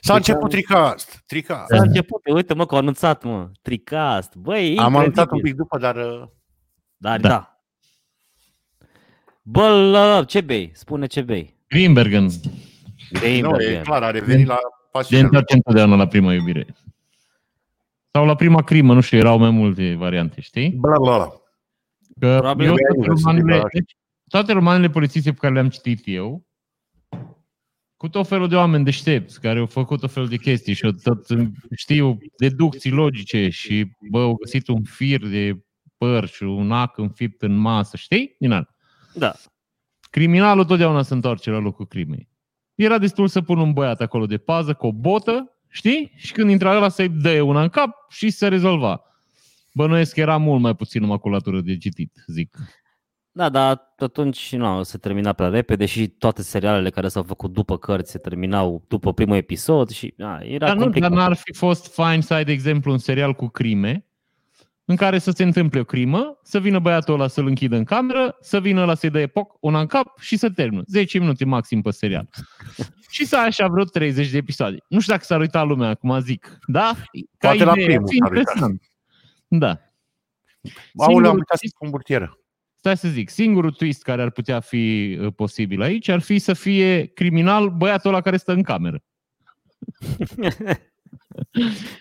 S-a început tricast. Tricast. S-a început, uite mă că au anunțat mă, Tricast. Băi, Am incredibil. anunțat un pic după, dar uh, Dar Da. da. Bă, la, la, ce bei? Spune ce bei. Greenbergen nu, e Greenberger. clar, a revenit la se pasiunea lui. întoarce întotdeauna la prima iubire. Sau la prima crimă, nu știu, erau mai multe variante, știi? Bla, bla, bla. Că Probabil eu că toate ai universități romanele, liberale. deci, toate romanele poliției pe care le-am citit eu, cu tot felul de oameni deștepți care au făcut tot felul de chestii și au tot știu deducții logice și bă, au găsit un fir de păr și un ac înfipt în masă, știi? Din ala. Da. Criminalul totdeauna se întoarce la locul crimei. Era destul să pun un băiat acolo de pază cu o botă, știi? Și când intra ăla să-i dă una în cap și se rezolva. Bănuiesc că era mult mai puțin maculatură de citit, zic. Da, dar atunci nu, se termina prea repede și toate serialele care s-au făcut după cărți se terminau după primul episod și a, era Dar nu, complicat. dar n-ar fi fost fain să ai, de exemplu, un serial cu crime, în care să se întâmple o crimă, să vină băiatul ăla să-l închidă în cameră, să vină ăla să-i dă epoc, una în cap și să termină. 10 minute maxim pe serial. și să ai așa vreo 30 de episoade. Nu știu dacă s-ar uita lumea, acum zic. Da? Ca Poate la idee, primul ar fi s-ar uita. interesant. Da. Aoleu, am Singurul uitat să spun burtieră. Stai să zic, singurul twist care ar putea fi uh, posibil aici ar fi să fie criminal băiatul ăla care stă în cameră.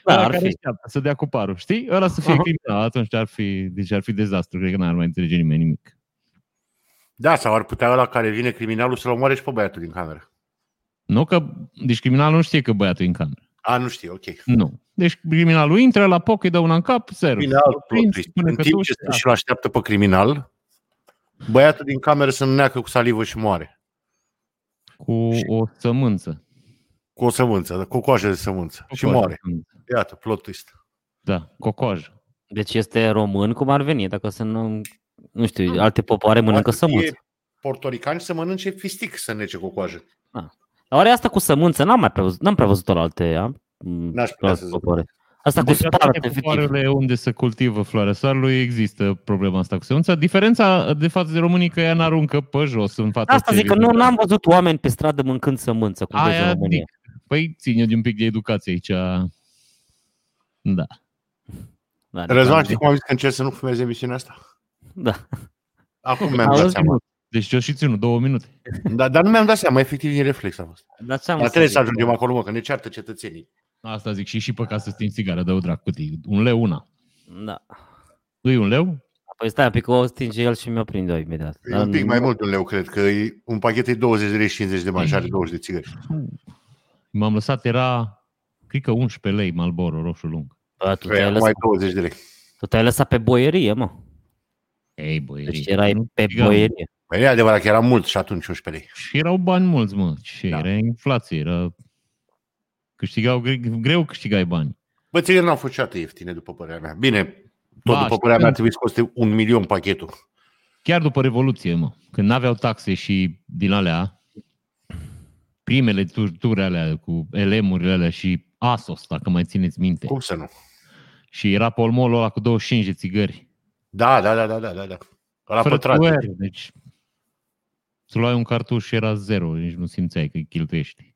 Da, Ăla ar care fi. așteaptă să dea cu parul, știi? Ăla să fie Aha. criminal, atunci ar fi, deci ar fi dezastru, cred că n-ar mai înțelege nimeni nimic. Da, sau ar putea ăla care vine criminalul să-l omoare și pe băiatul din cameră. Nu că, deci criminalul nu știe că băiatul e în cameră. A, nu știu, ok. Nu. Deci criminalul intră la poc, îi dă una în cap, zero. Bine, alt plot Prins, twist. spune În că timp tu ce și- și-l așteaptă pe criminal, băiatul din cameră se înneacă cu salivă și moare. Cu o sămânță. Cu o sămânță, cu o coajă de sămânță. Și Cocoajă. moare. Iată, plot twist. Da, cocojă. Deci este român cum ar veni, dacă să nu, nu știu, alte popoare mănâncă Poate să fie sămânță. portoricani să mănânce fistic să nece cu coajă. Oare asta cu sămânță n-am mai prea văzut, n-am prea văzut-o la alte, a? N-aș putea la să zic. Popoare. Asta cu Deci spart, toate efectiv. popoarele unde se cultivă floarea soarelui există problema asta cu sămânța. Diferența de față de românii că ea n-aruncă pe jos în fața Asta zic că nu n-am văzut oameni pe stradă mâncând sămânță, cum vezi în Aia România. zic. Păi ține de un pic de educație aici. Da. Da, Răzvan, da, știi cum am zis că încerc să nu fumez emisiunea asta? Da. Acum mi-am dat Auzi, seama. mă. Deci eu și ținut două minute. Dar, dar nu mi-am dat seama, efectiv din reflex a fost. Dar ce am Dar să trebuie zic? să ajungem acolo, mă, că ne ceartă cetățenii. Asta zic și și pe ca să stingi țigară, dă-o drac cutii. Un leu una. Da. Nu un leu? Păi stai un pic, o stinge el și mi-o prinde imediat. E un pic mai mult de un leu, cred că e, un pachet e 20 de lei și 50 de bani și are 20 de țigări. M-am lăsat, era, cred că 11 lei Malboro roșu lung. Bă, tu Păi, te-ai acum lăsat, ai 20 de lei. tu te-ai lăsat pe boierie, mă. Ei, băi, Deci erai nu pe câștigam. boierie. Păi e adevărat că era mult și atunci 11 lei. Și erau bani mulți, mă. Și Da. era inflație, era... Câștigau, gre- greu câștigai bani. Bă, țigări n-au fost niciodată ieftine, după părerea mea. Bine, tot Ba, după știu părerea mea că- ar trebui să coste un milion pachetul. Chiar după Revoluție, mă. Când n-aveau taxe și din alea, primele turturi alea cu elemurile alea și Asos, dacă mai țineți minte. Cum să nu? Și era polmolul ăla cu 25 de țigări. Da, da, da, da, da, da. da. La Fără pătrat. QR, deci să luai un cartuș și era zero, nici nu simțeai că îi cheltuiești.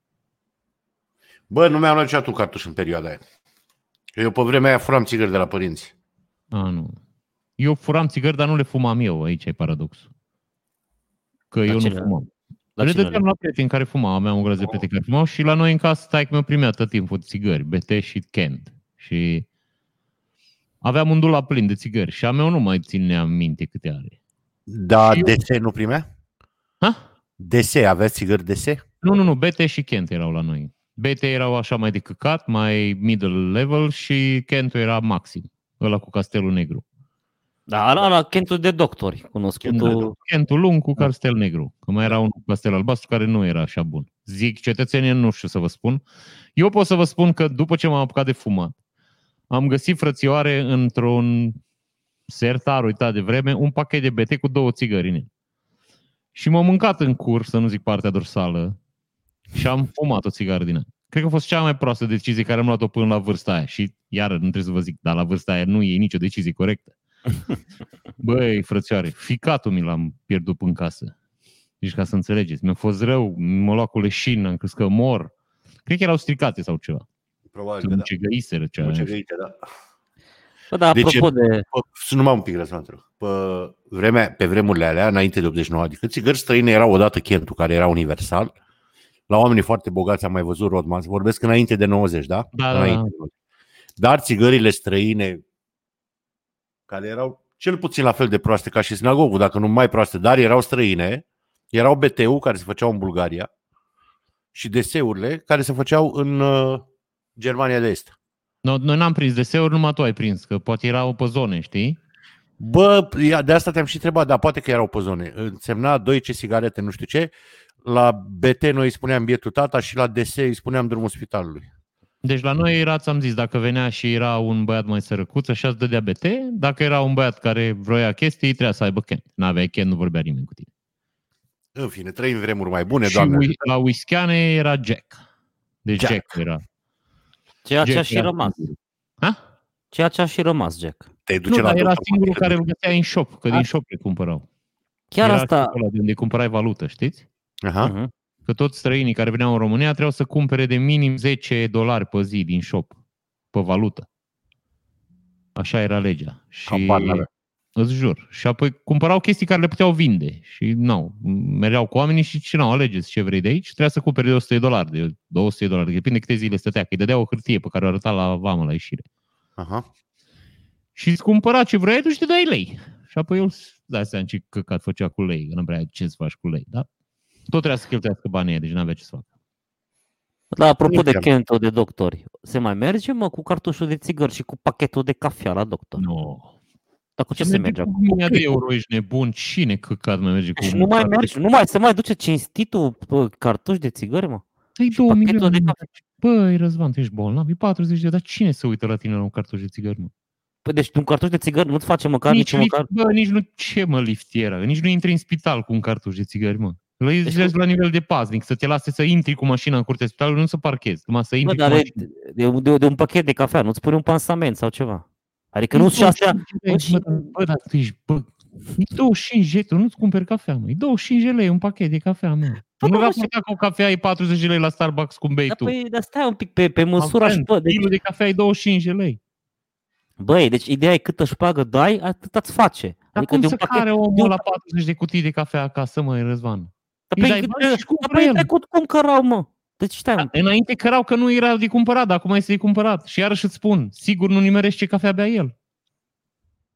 Bă, nu mi-am luat niciodată un cartuș în perioada aia. Eu pe vremea aia furam țigări de la părinți. A, nu. Eu furam țigări, dar nu le fumam eu, aici e paradoxul. Că La eu cine? nu fumam. La le cine dădeam le- la prieteni care fumau, aveam o grăză de prieteni care fumau și la noi în casă stai că mi-a primea tot timpul țigări, BT și Kent. Și aveam un dulap plin de țigări și a meu nu mai țineam minte câte are. Da, Și eu- DC nu primea? Ha? DC, aveți țigări DC? Nu, nu, nu, BT și Kent erau la noi. BT erau așa mai de căcat, mai middle level și Kent era maxim. Ăla cu castelul negru. Da, ala, ala, Kentul de doctori, cunoscutul. Kentul lung cu castel negru. Că mai era un castel albastru care nu era așa bun. Zic cetățenii, nu știu să vă spun. Eu pot să vă spun că după ce m-am apucat de fumat, am găsit frățioare într-un sertar uitat de vreme, un pachet de BT cu două țigări în el. Și m-am mâncat în cur, să nu zic partea dorsală, și am fumat o țigară din ea. Cred că a fost cea mai proastă decizie care am luat-o până la vârsta aia. Și iară, nu trebuie să vă zic, dar la vârsta aia nu e nicio decizie corectă. Băi, frățioare, ficatul mi l-am pierdut în casă. Deci ca să înțelegeți, mi-a fost rău, m-a luat cu leșin, am crezut că mor. Cred că erau stricate sau ceva. Probabil Sau că da. mucegăiseră ceva. Mucegăite, da. Bă, dar De ce? apropo de... Bă, să numai un pic răspuns. Pe, vremea, pe vremurile alea, înainte de 89, adică țigări străine erau odată Kentul, care era universal. La oamenii foarte bogați am mai văzut Rodman. Vorbesc înainte de 90, da? Da, da, înainte da. de 90. Dar țigările străine, care erau cel puțin la fel de proaste ca și sinagogul, dacă nu mai proaste, dar erau străine, erau BTU care se făceau în Bulgaria și deseurile care se făceau în uh, Germania de Est. No, noi n-am prins deseuri, numai tu ai prins, că poate erau pe zone, știi? Bă, ia- de asta te-am și întrebat, dar poate că erau pe zone. Însemna 2 ce sigarete, nu știu ce. La BT noi îi spuneam bietul tata și la DS îi spuneam drumul spitalului. Deci la noi era, ți-am zis, dacă venea și era un băiat mai sărăcuț, așa îți dădea BT, dacă era un băiat care vroia chestii, trebuia să aibă Kent. N-aveai Kent, nu vorbea nimeni cu tine. În fine, trăim vremuri mai bune, și doamne. ui- la whiskyane era Jack. Deci Jack, Jack. Jack era. Ceea ce a Jack și era rămas. singurul. Ha? Ceea ce a și rămas, Jack. Te duce Nu, la dar era doctor, singurul poate care că- îl găsea în shop, că din A- shop le cumpărau. Chiar era asta... shopul ăla de unde cumpărai valută, știți? Aha. Mhm. Că toți străinii care veneau în România trebuiau să cumpere de minim 10 dolari pe zi din shop, pe valută. Așa era legea. Și Habar n-aveam. îți jur. Și apoi cumpărau chestii care le puteau vinde. Și nu, mergeau cu oamenii și ce nu, alegeți ce vrei de aici. Trebuia să cumperi de 100 de dolari, de 200 de dolari. Depinde câte zile stătea. Că îi dădea o hârtie pe care o arăta la vamă la ieșire. Aha. Și îți cumpăra ce vrei tu și te dai lei. Și apoi eu îți dai seama ce căcat făcea cu lei, că nu prea ai ce să faci cu lei, da? Tot trebuia să cheltuiască banii ăia, deci n-avea ce să facă. Da, apropo Nu de știam. Kento de doctori, se mai merge, mă, cu cartușul de țigări și cu pachetul de cafea la doctor? Nu. Dar cu ce se merge cu acum? mânia de euro, ești nebun. Cine căcat mai merge cu Și nu mai carte? mergi, nu mai se mai duce cinstitul bă, cartuș de țigări, mă. Ai și 2 pachetul milioane. de mă. cafea. Băi, Răzvan, tu ești bolnav, e 40 de dar cine se uită la tine la un cartuș de țigări, mă? Păi deci un cartuș de țigări nu-ți face măcar nici, nici măcar... lift, bă, nici nu, ce mă liftiera, nici nu intri în spital cu un cartuș de țigări, mă. Îl Deci deci nu- la nivel de paznic, să te lase să intri cu mașina în curtea spitalului, nu să parchezi, numai să Bă, intri dar cu de, mașina. de, de, de, un pachet de cafea, nu-ți pune un pansament sau ceva. Adică nu și așa, nu și- Bă, dar- bă, dar tu ești, bă, e 25 de lei, nu-ți cumperi cafea, mă. E 25 de lei un pachet de cafea, mă. Bă, nu bă, raporta că o cafea e 40 de lei la Starbucks cum bei dar, tu. păi, dar stai un pic pe, pe măsura și Avem, bă, deci, kilul de cafea e 25 de lei. băi, deci ideea e câtă șpagă dai, atâta îți face. Dar Adică cum de să un pachet, care de omul un- la 40 de cutii de cafea acasă, mă, Răzvan? Dar îi pe, dai cât- bani și-și dar cumpără pe el. trecut cum cărau, mă? Deci stai un Da, înainte cărau că nu era de cumpărat, dar acum este de cumpărat. Și iarăși îți spun, sigur nu nimerești ce cafea bea el.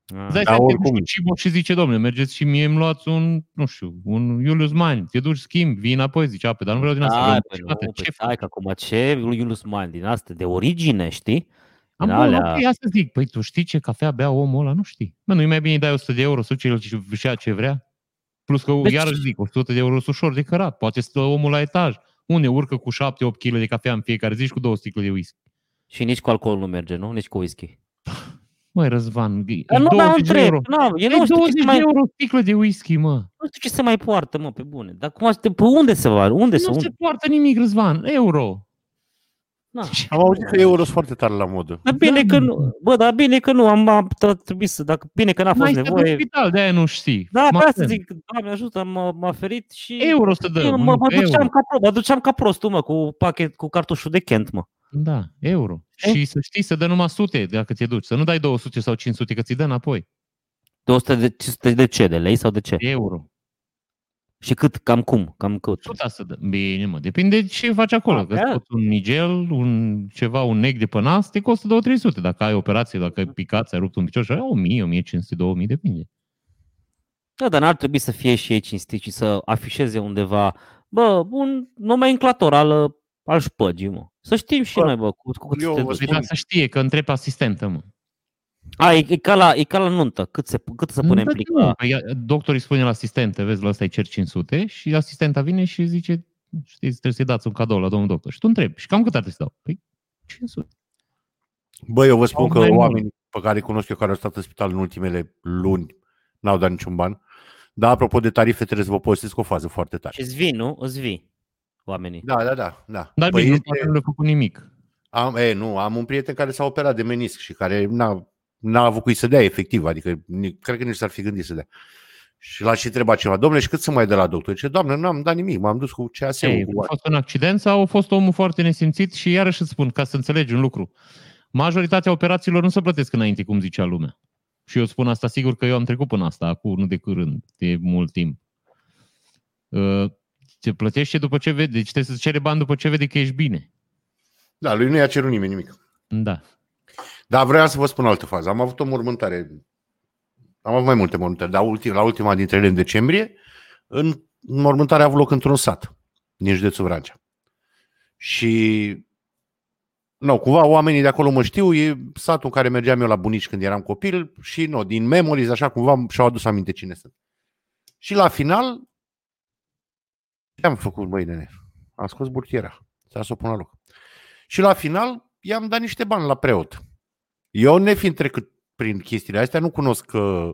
Îți dai Da, seama, te oricum. duci cu Cibo și zice, domnule, mergeți și mie îmi luați un, nu știu, un Julius Mani, te duci, schimbi, vii înapoi, zice, ape, dar nu vreau din asta. Da, vreau păi ceva, nu, păi ce stai că acum ce Iulius Man din astea de origine, știi? Am Din bun, alea- ok, asta zic. Păi tu știi ce cafea bea omul ăla? Nu știi. Mă, nu-i mai bine îi dai 100 de euro să duce el și ia ce vrea? Plus că, Deci- iarăși zic, 100 de euro sunt ușor de cărat. Poate stă omul la etaj. Unde urcă cu 7-8 kg de cafea în fiecare zi și cu două sticle de whisky. Și nici cu alcool nu merge, nu? Nici cu whisky. Măi, Răzvan, e Dar nu, dar 20 de întreb. euro. Nu, eu E nu știu, ce 20 se de mai, euro o sticlă de whisky, mă. nu știu ce se mai poartă, mă, pe bune. Dar cum aștept, pe unde se va? Unde să? Nu Unde? se poartă nimic, Răzvan. Euro. Na. Am auzit că euro sunt foarte tare la modă. Dar bine Da, că mă. nu, bă, dar bine că nu, am, am trebuit să, dacă bine că n-a fost Mai stă în nevoie. spital, de-aia nu știi. Da, Mă pe asta tem. zic, Doamne ajută, m-a, m-a ferit și... Euro să Eu dăm. mă, nu, mă, duceam euro. ca, pro, mă duceam ca prostul, mă, cu pachet, cu cartușul de Kent, mă. Da, euro. E? Și să știi, să dă numai sute dacă te duci. Să nu dai 200 sau 500, că ți dă înapoi. 200 de, 500 de ce? De lei sau de ce? Euro. Și cât? Cam cum? Cam cât? Suta să dă. Bine, mă. Depinde de ce faci acolo. Ah, Că da. scoți un nigel, un ceva, un nec de pe nas, te costă 2-300. Dacă ai operație, dacă ai picat, ai rupt un picior, și ai 1000, 1500, 2000, depinde. Da, dar n-ar trebui să fie și ei cinstit și să afișeze undeva, bă, un nomenclator al, al șpăgii, mă. Să știm și Bă, noi, bă, cu, cu cât eu te vă duci. Păi spun- da, să știe că întreb asistentă, mă. A, e, e, ca la, e ca la nuntă, cât se, cât să punem Da, plic nu, la... păi, ia- doctorii spune la asistentă, vezi, la ăsta îi cer 500 și asistenta vine și zice, știți, trebuie să-i dați un cadou la domnul doctor. Și tu întrebi, și cam cât ar trebui să dau? Păi 500. Bă, eu vă spun Au că mai mult. oamenii pe care îi cunosc eu care au stat în spital în ultimele luni n-au dat niciun ban. Dar apropo de tarife, trebuie să vă povestesc o fază foarte tare. Și îți vii, nu? Îți vii, oamenii. Da, da, da. da. Dar Păi bine, nu este- poate nu le-a făcut nimic. Am, e, nu, am un prieten care s-a operat de menisc și care n-a, n-a avut cui să dea efectiv, adică ni- cred că nici s-ar fi gândit să dea. Și l-a și întrebat ceva, domnule, și cât să mai de la doctor? Ce, doamne, n-am dat nimic, m-am dus cu CAS-ul. Ei, Cu... a fost un accident sau a fost omul foarte nesimțit și iarăși îți spun, ca să înțelegi un lucru. Majoritatea operațiilor nu se plătesc înainte, cum zicea lumea. Și eu spun asta sigur că eu am trecut până asta, acum nu de curând, de mult timp. Uh, Se plătește după ce vede, deci trebuie să cere bani după ce vede că ești bine. Da, lui nu i-a cerut nimeni nimic. Da. Dar vreau să vă spun o altă fază. Am avut o mormântare, am avut mai multe mormântări, dar ultim, la ultima dintre ele în decembrie, în mormântarea a avut loc într-un sat, din județul Vrancea. Și nu, cumva oamenii de acolo mă știu, e satul în care mergeam eu la bunici când eram copil și nu, din memories, așa cumva și-au adus aminte cine sunt. Și la final, ce am făcut, băi, nene? Am scos burtiera, să o pun la loc. Și la final, i-am dat niște bani la preot. Eu, nefiind trecut prin chestiile astea, nu cunosc uh,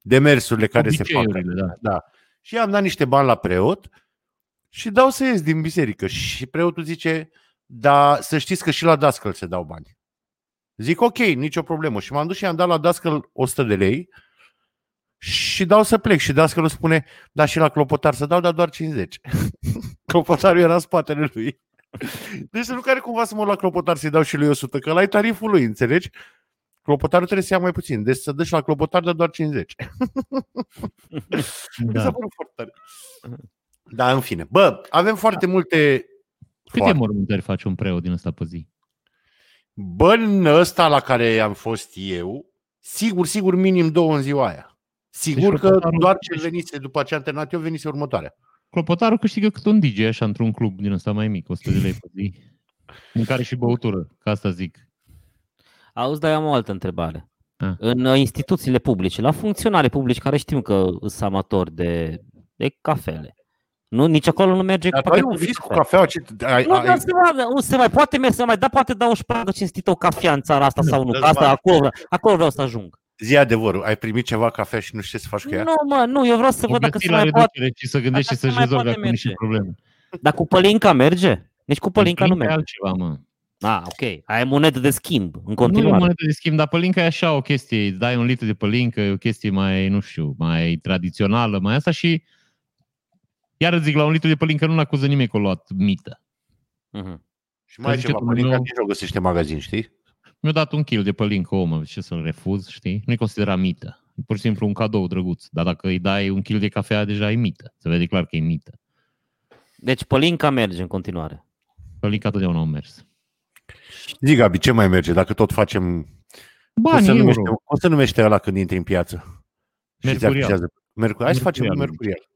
demersurile care se fac. Obiceiurile, da. Da. Și i-am dat niște bani la preot și dau să ies din biserică. Și preotul zice, da, să știți că și la dascăl se dau bani. Zic, ok, nicio problemă. Și m-am dus și i-am dat la dascăl 100 de lei și dau să plec. Și dascălul spune, da, și la clopotar să dau, dar doar 50. Clopotarul era în spatele lui. Deci să nu care cumva să mă la clopotar să-i dau și lui 100, că ăla e tariful lui, înțelegi? Clopotarul trebuie să ia mai puțin. Deci să dă și la clopotar, dar doar 50. Mi s-a da. părut foarte tare. Da, în fine. Bă, avem foarte multe... Câte Foarte. mormântări face un preot din ăsta pe zi? Bă, în ăsta la care am fost eu, sigur, sigur, minim două în ziua aia. Sigur Deci că clopotarul- doar ce venise după ce am terminat eu, venise următoarea. Clopotarul câștigă cât un DJ așa într-un club din ăsta mai mic, 100 de lei pe zi. Mâncare și băutură, ca asta zic. Auzi, dar eu am o altă întrebare. Ah. În uh, instituțiile publice, la funcționare publici care știm că sunt amatori de, de cafele, nu, nici acolo nu merge Dar tu ai un pachetul de fis cu cafea. cafeaua? Ce... Ai, Nu, ai... dar se mai, nu se mai poate merge, se mai da, poate da o șpagă cinstită, o cafea în țara asta Nu, sau nu. dă-ți Că Asta, bani. acolo, vreau- acolo vreau să ajung. Zi adevărul, ai primit ceva cafea și nu știți ce să faci cu ea? Nu, mă, nu, eu vreau să O văd dacă găsi se la mai poate. reducere și să gândești Dacă și se să-și mai rezolve poate acum niște merge. probleme. Dar cu pălinca merge? Nici cu pălinca nu Pălinca e merge. altceva, mă. Ah, ok. Ai monedă de schimb, în Nu e continuare. monedă de schimb, dar pălinca e așa o chestie. Îți dai un litru de pălincă, e o chestie mai, nu știu, mai tradițională, mai asta și iar îți zic, la un litru de pălincă nu-l acuză nimeni că a luat mită. Mhm. Și mai e Zice ceva, domnul părinca meu- nici nu o găsește în magazin, știi? Mi-a dat un kil de pălincă omă, ce să-l refuz, știi? Nu-i considera mită. E pur și simplu un cadou drăguț. Dar dacă îi dai un kil de cafea, deja e mită. Se vede clar că e mită. Deci pălinca merge în continuare. Pălinca totdeauna a mers. Zi, Gabi, ce mai merge? Dacă tot facem... Cum Bani, se, euro. numește, cum se numește ăla când intri în piață? Și ți Mercurial. afișează? Mercur... Hai să facem un Mercurial. mercurial.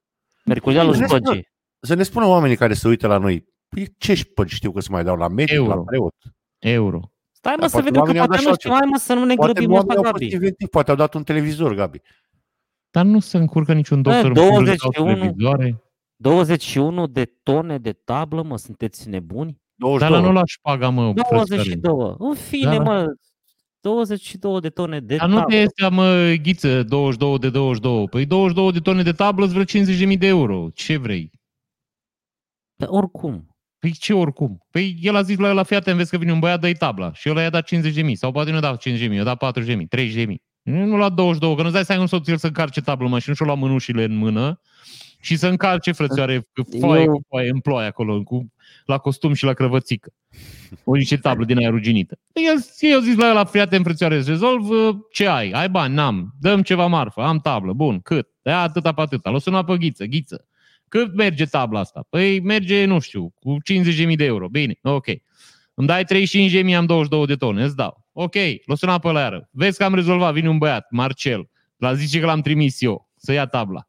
Mercurialul Bine, spăgii. Să ne spună oamenii care se uită la noi, păi ce șpăgi știu că se mai dau la medic, Euro. la preot? Euro. Stai mă Dar să poate vedem că oamenii au poate dat nu și știu, hai mă să nu ne Poate grăbim oamenii asta, au fost Gabi. inventivi, poate au dat un televizor, Gabi. Dar nu se încurcă niciun Bă, doctor în pulă sau 21. televizoare. 21 de tone de tablă, mă, sunteți nebuni? Dar la 22. nu la șpaga, mă, frățioare. 22. În fine, Da. mă, 22 de tone de Dar nu tablă. te este, mă, ghiță, 22 de 22. Păi 22 de tone de tablă îți vreo 50.000 de euro. Ce vrei? Dar oricum. Păi ce oricum? Păi el a zis la el la fiate, vezi că vine un băiat, dă-i tabla. Și el i-a dat 50.000. Sau poate nu i-a dat 50.000, i-a dat 40.000, 30.000. Nu la 22, că nu-ți dai seama cum să el să încarce tablă, mă, și nu și-o lua mânușile în mână și să încarce, frățioare, cu foaie Eu- cu foaie, în ploaie acolo, cu, la costum și la crăvățică. O niște tablă din aia ruginită. El, eu zis la el la prieten, frățioare, îți rezolv uh, ce ai? Ai bani? N-am. Dăm ceva marfă. Am tablă. Bun. Cât? Da, atâta pe atâta. L-o suna pe ghiță. Ghiță. Cât merge tabla asta? Păi merge, nu știu, cu 50.000 de euro. Bine, ok. Îmi dai 35.000, am 22 de tone, îți dau. Ok, l-o suna pe la iară. Vezi că am rezolvat, vine un băiat, Marcel. La zice că l-am trimis eu, să ia tabla.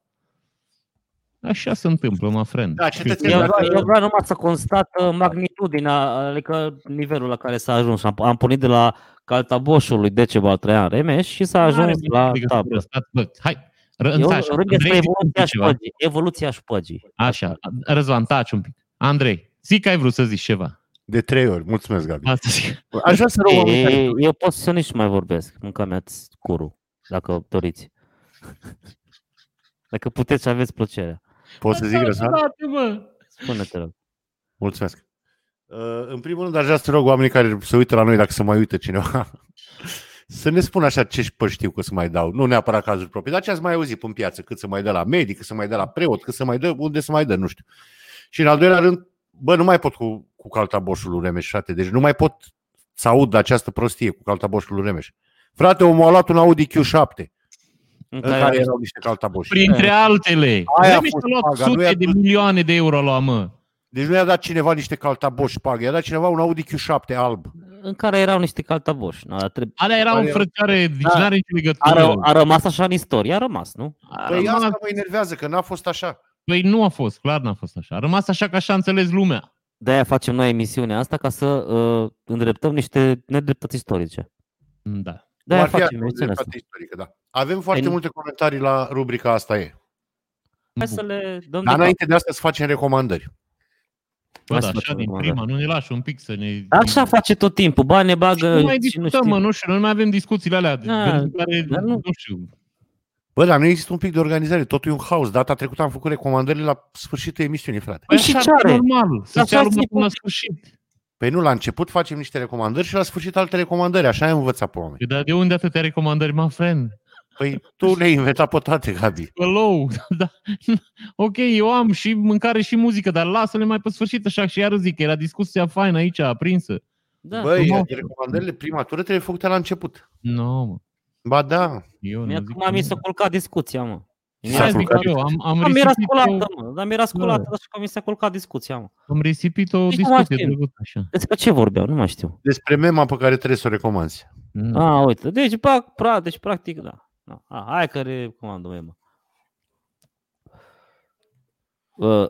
Așa se întâmplă, mă, friend. Da, cetățenii, Eu, dacă- vreau- eu vreau numai să constat uh, magnitudinea, adică nivelul la care s-a ajuns. Am, am pornit de la Caltaboșului Decebal Traian Remes și s-a ajuns la tablă. Bă, hai, Eu Răntaș, rând despre Andrei, zi evoluția ceva. șpăgii. Evoluția șpăgii. Așa, Răzvan, taci un pic. Andrei, zic că ai vrut să zici ceva. De trei ori. Mulțumesc, Gabi. Asta zic. Aș vrea să rog oamenii care... Ei, eu pot să nici nu mai vorbesc. Mânca mea curul, dacă doriți. Dacă puteți și aveți plăcerea. Pot să zic răzvan? mă. Spune-te rog. Mulțumesc. Uh, În primul rând, aș vrea să rog oamenii care se uită la noi, dacă se mai uită cineva, Să ne spun așa ce pe știu că să mai dau. Nu neapărat cazuri proprii, dar ce ați mai auzit în piață, cât să mai dă la medic, cât să mai dă la preot, cât să mai dă, unde să mai dă, nu știu. Și în al doilea rând, bă, nu mai pot cu, cu caltaboșul lui Remeș, frate. Deci nu mai pot să aud această prostie cu caltaboșul lui Remeș. Frate, omul a luat un Audi Q7 în care erau niște caltaboși. Printre altele. Aia a Remeș fost a luat paga, nu i-a sute de dus- milioane de euro la mă. Deci nu i-a dat cineva niște caltaboși pagă, i-a dat cineva un Audi Q7 alb. În care erau niște caltaboși. Nu, dar trebuie... Alea era Care un erau- frățioare, deci Da. n-are nicio a, legătură. ră, a rămas așa în istorie, a rămas, nu? A Păi rămas- asta mă enervează, că n-a fost așa. Păi nu a fost, clar n-a fost așa. A rămas așa că așa a înțeles lumea. De-aia facem noi emisiunea asta ca să uh, îndreptăm niște nedreptăți istorice. Da. De-aia Ar fi facem așa, o emisiunea asta. dreptate istorică, da. Avem foarte Păi nu- multe comentarii la rubrica asta e. Hai să le dăm Dar de cap. înainte de asta să facem recomandări. Bă, Hai da, să așa facem din urmă, prima, nu ne lași un pic să ne... Așa face tot timpul, bani ne bagă nu mai și nu discutăm, știu. mă, nu știu, noi nu mai avem discuțiile alea de, Da, pentru care, dar nu- nu știu, Bă, dar nu există un pic de organizare, totul e un haos. Data trecută am făcut recomandările la sfârșitul emisiunii, frate. Păi și așa ce ar fi are? normal, să Așa se ia lumea ți-e până la public. sfârșit. Păi nu, la început facem niște recomandări și la sfârșit alte recomandări. Așa am învățat pe oameni. Păi, Dar de unde atâtea recomandări, my friend? Păi tu le-ai inventat pe toate, Gabi. Hello! da. Ok, eu am și mâncare și muzică, dar lasă-le mai pe sfârșit așa și iar zic, era discuția faină aici, aprinsă. Da. Băi, frumos. recomandările prima tură trebuie făcute la început. Nu, no, mă. Ba da. Eu Mie nu zic acum mi că s-a nu. culcat discuția, mă. S-a Aia zic culcat eu, am, am Dar mi-era risipit, sculată, o, mă. Dar mi-era sculată, Da. așa că mi s-a culcat discuția, mă. am risipit o Nici nu mai discuție știu. drăguță așa. Despre ce vorbeau? Nu mai știu. Despre mema pe care trebuie să o recomanzi. Mm. Ah, uite. Deci, pra, pra, deci practic, da. Da. Ah, hai că recomandă mă. Uh,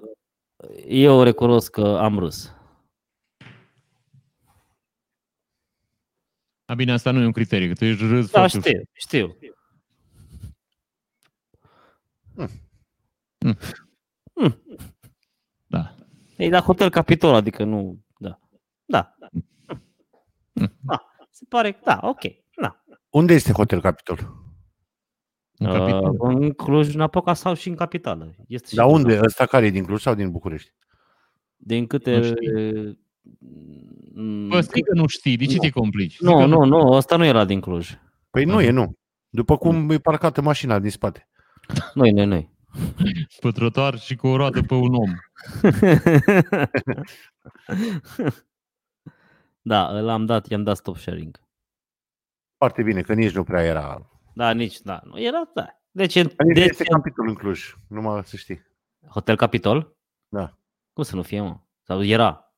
Eu recunosc că am râs. A, bine, asta nu e un criteriu, că tu ești râs Da, foarte știu, știu. Da. Ei, la Hotel Capitol, adică nu... Da. Da. Da. Se pare că... Da, ok. Da. Unde este Hotel Capitol? În capitală. Uh, în Cluj, Napoca sau și în capitală. Este și Dar în unde? Ăsta care e din Cluj sau din București? Din câte... Nu știu. Mm, Bă, stai că nu știi, de ce Nu. te complici? Zic Nu, că nu, nu, ăsta nu era din Cluj. Păi nu Ah. e, nu. După cum e parcată mașina din spate. Noi, noi, noi. Pe trotuar și cu o roată pe un om. da, l-am dat, i-am dat stop sharing. Foarte bine, că nici nu prea era. Da, nici, da, nu era, da. Deci, în- Adică deci este Capitol în Cluj, numai să știi. Hotel Capitol? Da. Cum să nu fie, mă? Sau era?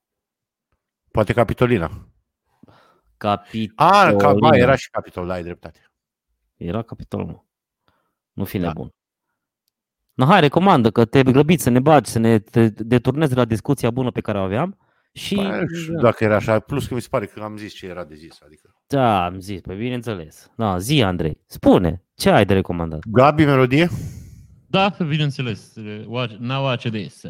Poate Capitolina. Capitol. A, ca, ba, era și Capitol, da, ai dreptate. Era Capitol, mă. Nu fi Da. nebun. No, hai, recomandă că te grăbiți să ne bagi, să ne te deturnezi de la discuția bună pe care o aveam. Și, Păi, nu știu dacă era așa, plus că mi se pare că am zis ce era de zis. Adică. da, am zis, pe bineînțeles. Da, zi, Andrei, spune, ce ai de recomandat? Gabi, melodie? Da, bineînțeles. Watch- Now watch this.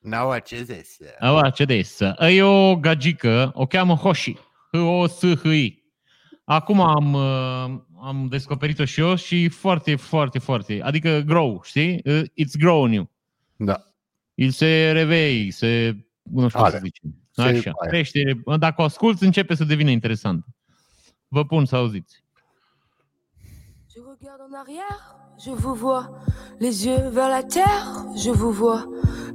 Now, ce zis? Now watch this. E o gagică, o cheamă Hoshi. H-O-S-H-I. Acum am, uh, am descoperit-o și eu și foarte, foarte, foarte. Adică grow, știi? Uh, It's grown you. Da. El se revei, se... Nu știu cum Are. să zicem. Se Așa, are. crește. Dacă o asculți, începe să devină interesant. Vă pun să auziți. Je regarde en arrière, je vous vois, les yeux vers la terre, je vous vois,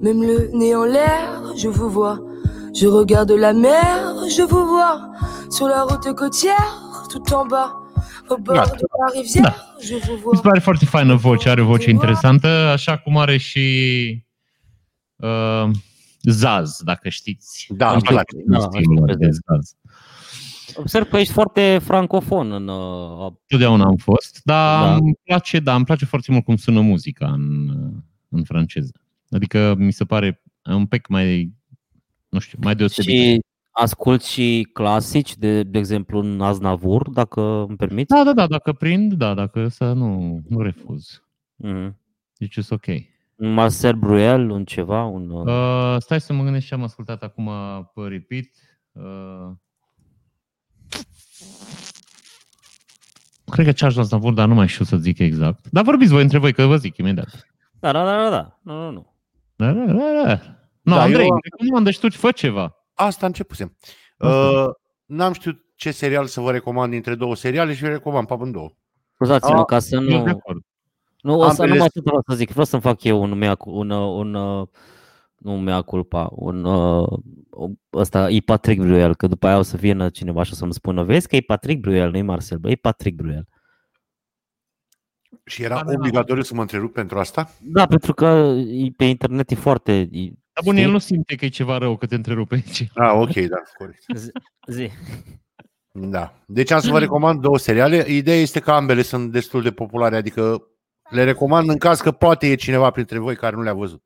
même le nez en l'air, je vous vois. Je regarde la mer, je vous vois, sur la route côtière, tout en bas, au bord de la rivière, je vous Mi vois. se pare foarte faină voce, are o voce interesantă, așa cum are și uh, Zaz, dacă știți. Da, îmi place. Da, Stilul știu, de Zaz. Observ că ești foarte francofon în... Uh, Totdeauna am fost, dar Da. îmi place, da, îmi place foarte mult cum sună muzica în, în franceză. Adică mi se pare un pic mai, nu știu, mai deosebit. și ascult și clasici, de, de exemplu în Aznavur, dacă îmi permiți. Da, da, da, dacă prind, da, dacă să nu, nu refuz. Mm. Deci e ok. Un Marcel Bruel, un ceva, un... Uh, Uh, stai să mă gândesc ce am ascultat acum pe repeat. Uh, cred că Charles Aznavour, dar nu mai știu să zic exact. Dar vorbiți voi între voi, că vă zic imediat. da, da, da, da, da. Nu, nu, nu. Da, da, da, da. Nu, Da, Andrei, eu- recomandă și tu, fă ceva. Asta începusem. Asta. Uh, n-am știut ce serial să vă recomand dintre două seriale și vi recomand pe amândouă. Scuzați-mă Ah, ca să Eu sunt de nu... acord. Nu, o să, Ambele numai atât vreau să zic. Vreau să-mi fac eu un mea, un, un, un nu mea culpa, un uh, ăsta e Patrick Bruel, că după aia o să vină cineva și o să-mi spună, vezi că e Patrick Bruel, nu e Marcel, bă, e Patrick Bruel. Și era Da, da, da. obligatoriu să mă întrerup pentru asta? Da, pentru că e, pe internet e foarte... E, Dar bun, știi? el nu simte că e ceva rău că te întrerupe aici. Ah, ok, da, corect. Zi, zi. Da. Deci am să vă recomand două seriale. Ideea este că ambele sunt destul de populare, adică le recomand în caz că poate e cineva printre voi care nu le-a văzut.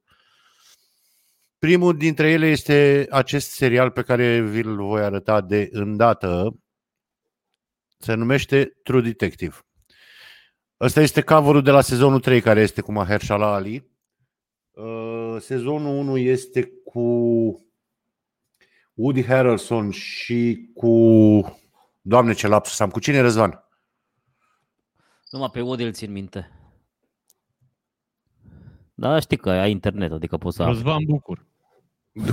Primul dintre ele este acest serial pe care vi-l voi arăta de îndată. Se numește True Detective. Ăsta este cover de la sezonul 3 care este cu Mahershala Ali. Uh, Sezonul 1 este cu Woody Harrelson și cu Doamne ce lapsus am. Cu cine Răzvan? Numai pe Woody îl țin minte. Da, știi că ai internet, adică poți să afli. Răzvan Bucur.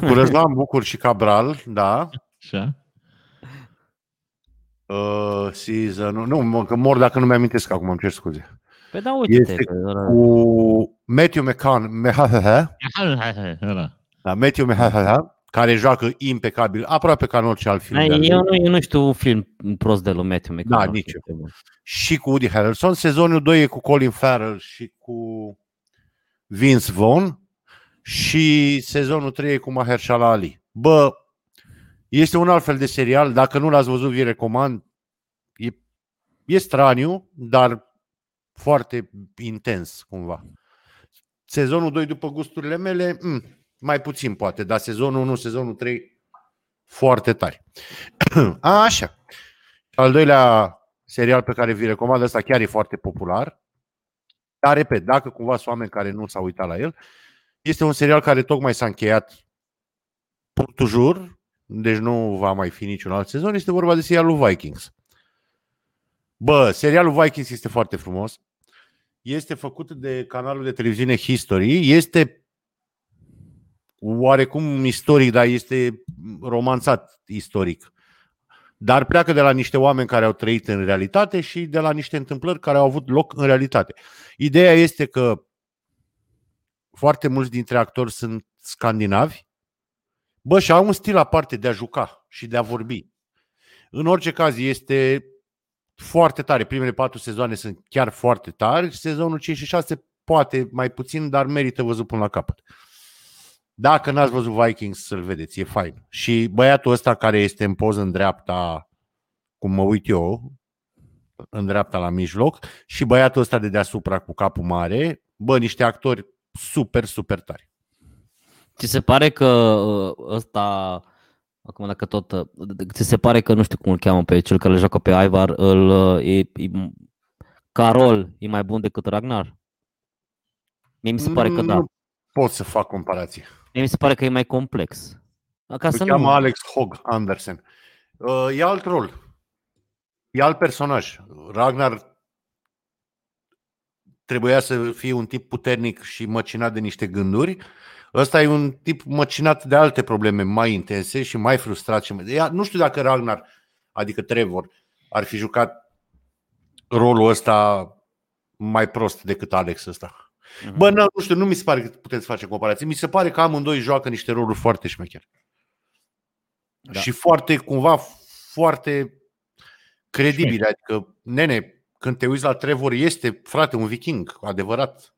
Cu Răzvan Bucur și Cabral, da. Așa. Uh, season, nu, mă, că mor dacă nu mi-amintesc acum, îmi cer scuze. Păi da, uite Este că ăla- Cu Matthew McConaughey, Ăla. da, Matthew McConaughey, care joacă impecabil, aproape ca în orice alt film. Ai, de-al eu, lui. nu, eu nu știu un film prost de lui Matthew McConaughey. Da, nici eu. și cu Woody Harrelson. Sezonul 2 e cu Colin Farrell și cu Vince Vaughn și sezonul 3 e cu Mahershala Ali. Bă, este un alt fel de serial, dacă nu l-ați văzut, vi recomand. E, e straniu, dar foarte intens cumva. Sezonul 2 după gusturile mele, m, mai puțin poate, dar sezonul 1, sezonul 3 foarte tari. A, așa. Al doilea serial pe care vi recomand, ăsta chiar e foarte popular. Dar, repet, dacă cumva sunt oameni care nu s-au uitat la el, este un serial care tocmai s-a încheiat jur, deci nu va mai fi niciun alt sezon, este vorba de serialul Vikings. Bă, serialul Vikings este foarte frumos. Este făcut de canalul de televiziune History. Este oarecum istoric, dar este romanțat istoric dar pleacă de la niște oameni care au trăit în realitate și de la niște întâmplări care au avut loc în realitate. Ideea este că foarte mulți dintre actori sunt scandinavi, bă, și au un stil aparte de a juca și de a vorbi. În orice caz, este foarte tare. Primele patru sezoane sunt chiar foarte tari, sezonul 5 și 6 poate mai puțin, dar merită văzut până la capăt. Dacă n-ați văzut Vikings, să-l vedeți, e fain. Și băiatul ăsta care este în poză în dreapta, cum mă uit eu, în dreapta la mijloc, și băiatul ăsta de deasupra cu capul mare, bă, niște actori super, super tari. Ți se pare că uh, ăsta, acum dacă tot, uh, ți se pare că nu știu cum îl cheamă pe cel care le joacă pe Ivar, îl, uh, e, e, Carol e mai bun decât Ragnar? Mie mi se pare că da. Nu pot să fac comparație. Mie mi se pare că e mai complex. Ca Îl să cheamă nu... Alex Hogg Andersen. Uh, E alt rol. E alt personaj. Ragnar trebuia să fie un tip puternic și măcinat de niște gânduri. Ăsta e un tip măcinat de alte probleme mai intense și mai frustrat. Și mai... Ea- Nu știu dacă Ragnar, adică Trevor, ar fi jucat rolul ăsta mai prost decât Alex ăsta. Mhm. Bă, nu, nu știu, nu mi se pare că puteți face comparație. Mi se pare că amândoi joacă niște roluri foarte șmecheri. Da. Da. Și foarte, cumva, foarte credibile. Adică, nene, când te uiți la Trevor, este, frate, un viking, adevărat.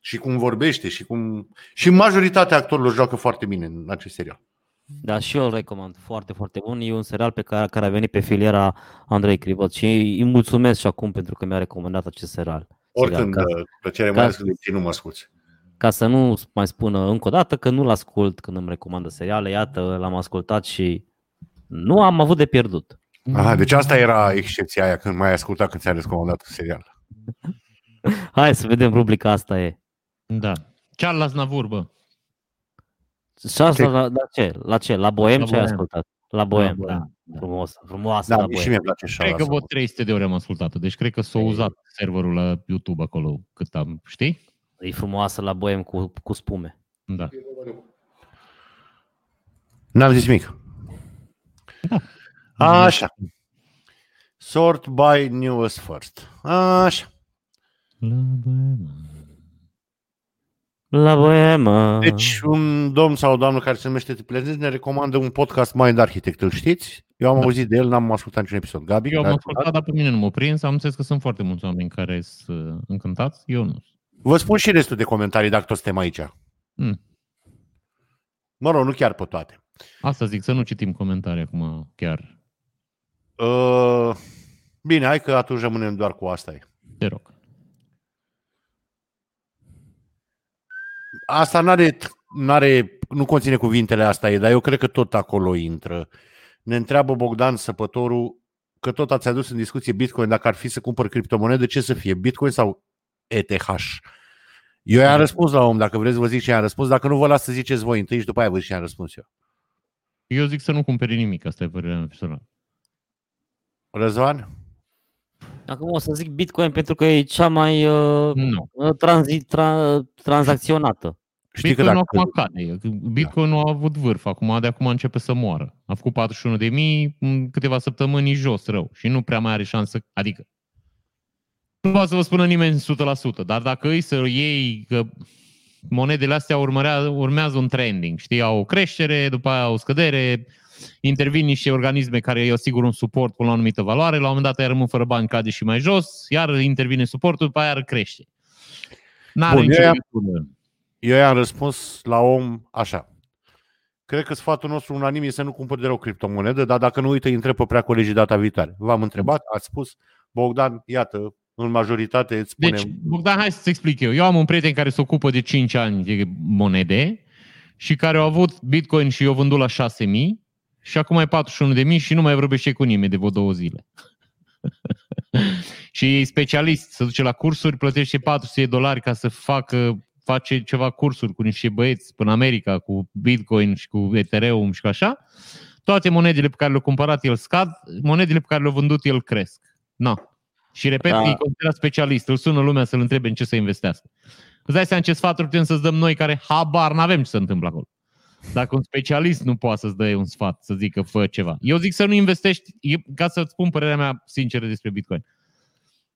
Și cum vorbește și cum... Și majoritatea actorilor joacă foarte bine în acest serial. Da, și eu îl recomand. Foarte, foarte bun. E un serial pe care, care a venit pe filiera Andrei Crivot și îi mulțumesc și acum pentru că mi-a recomandat acest serial. Oricând, ca, ca, plăcere, ca- mai ales când nu mă asculți. ca să nu mai spună încă o dată că nu-l ascult când îmi recomandă seriale. Iată, l-am ascultat și nu am avut de pierdut. Aha, deci asta era excepția aia când mai ai ascultat când ți-a recomandat un serial. Hai să vedem rubrica asta e. Da. Charles Navur, bă. Și asta la, la ce? La ce? La Boem La ce ai Boem. ascultat? La Boem, La da. Boem, Frumos, frumoasă Da, la și Boem. mie îmi place Cred așa. că vreo 300 de ore am ascultat-o, deci cred că s-a uzat serverul la YouTube acolo cât am, știi? E frumoasă la Boem cu, cu spume. Da. N-am zis nimic. Așa. Sort by newest first. Așa. La boema. La boemă. Deci, un domn sau o doamnă care se numește Tipleznes ne recomandă un podcast Mind Architect, îl știți? Eu am Da. auzit de el, n-am ascultat niciun episod. Gabi? Eu am ai ascultat, dar pe mine nu mă prins. Am înțeles că sunt foarte mulți oameni care sunt încântați. Eu nu. Vă spun și restul de comentarii dacă toți suntem aici. Hmm. Mă rog, nu chiar pe toate. Asta zic, să nu citim comentarii acum chiar. Uh, bine, hai că atunci rămânem doar cu asta. E. Te rog. Asta n-are, n-are, nu conține cuvintele astea, e, dar eu cred că tot acolo intră. Ne întreabă Bogdan Săpătorul că tot ați adus în discuție Bitcoin, dacă ar fi să cumpăr criptomonede, ce să fie, Bitcoin sau ETH? Eu i-am răspuns la om, dacă vreți să vă zic ce i-am răspuns, dacă nu vă las să ziceți voi întâi și după aia vă zic ce i-am răspuns eu. Eu zic să nu cumperi nimic, asta e părerea mea personală. Răzvan? Acum o să zic Bitcoin pentru că e cea mai uh, Nu. tranzi, tra, tranzacționată. Știi că Bitcoin dacă... acum cade. Bitcoin nu a avut vârf, acum de acum începe să moară. A făcut 41 de mii, în câteva săptămâni jos rău și nu prea mai are șansă, adică nu poate să vă spună nimeni 100%, dar dacă îi să iei că monedele astea urmărea, urmează un trending, știi, au o creștere, după aia o scădere, intervin niște organisme care îi asigur un suport până la o anumită valoare, la un moment dat aia rămân fără bani, cade și mai jos, iar intervine suportul, după aia iar crește. N-are Bun, nicio eu- legătură. Eu i-am răspuns la om așa. Cred că sfatul nostru unanim e să nu cumpăr deloc criptomonedă, dar dacă nu uită, îi întreb pe prea colegii data viitoare. V-am întrebat, ați spus, Bogdan, iată, în majoritate îți spunem... Deci, Bogdan, hai să-ți explic eu. Eu am un prieten care se ocupă de 5 ani de monede și care au avut Bitcoin și eu vândut la 6.000 și acum e 41.000 și nu mai vorbește cu nimeni de vreo două zile. și e specialist, se duce la cursuri, plătește 400 de dolari ca să facă face ceva cursuri cu niște băieți până America, cu Bitcoin și cu Ethereum și cu așa. Toate monedele pe care le-a cumpărat el scad, monedele pe care le-a vândut el cresc. Na. Și repet, Da. da. e considerat specialist. Îl sună lumea să-l întrebe în ce să investească. Îți dai seama ce sfaturi putem să-ți dăm noi care habar n-avem ce se întâmplă acolo. Dacă un specialist nu poate să-ți dea un sfat, să zică fă ceva. Eu zic să nu investești, e, ca să-ți spun părerea mea sinceră despre Bitcoin.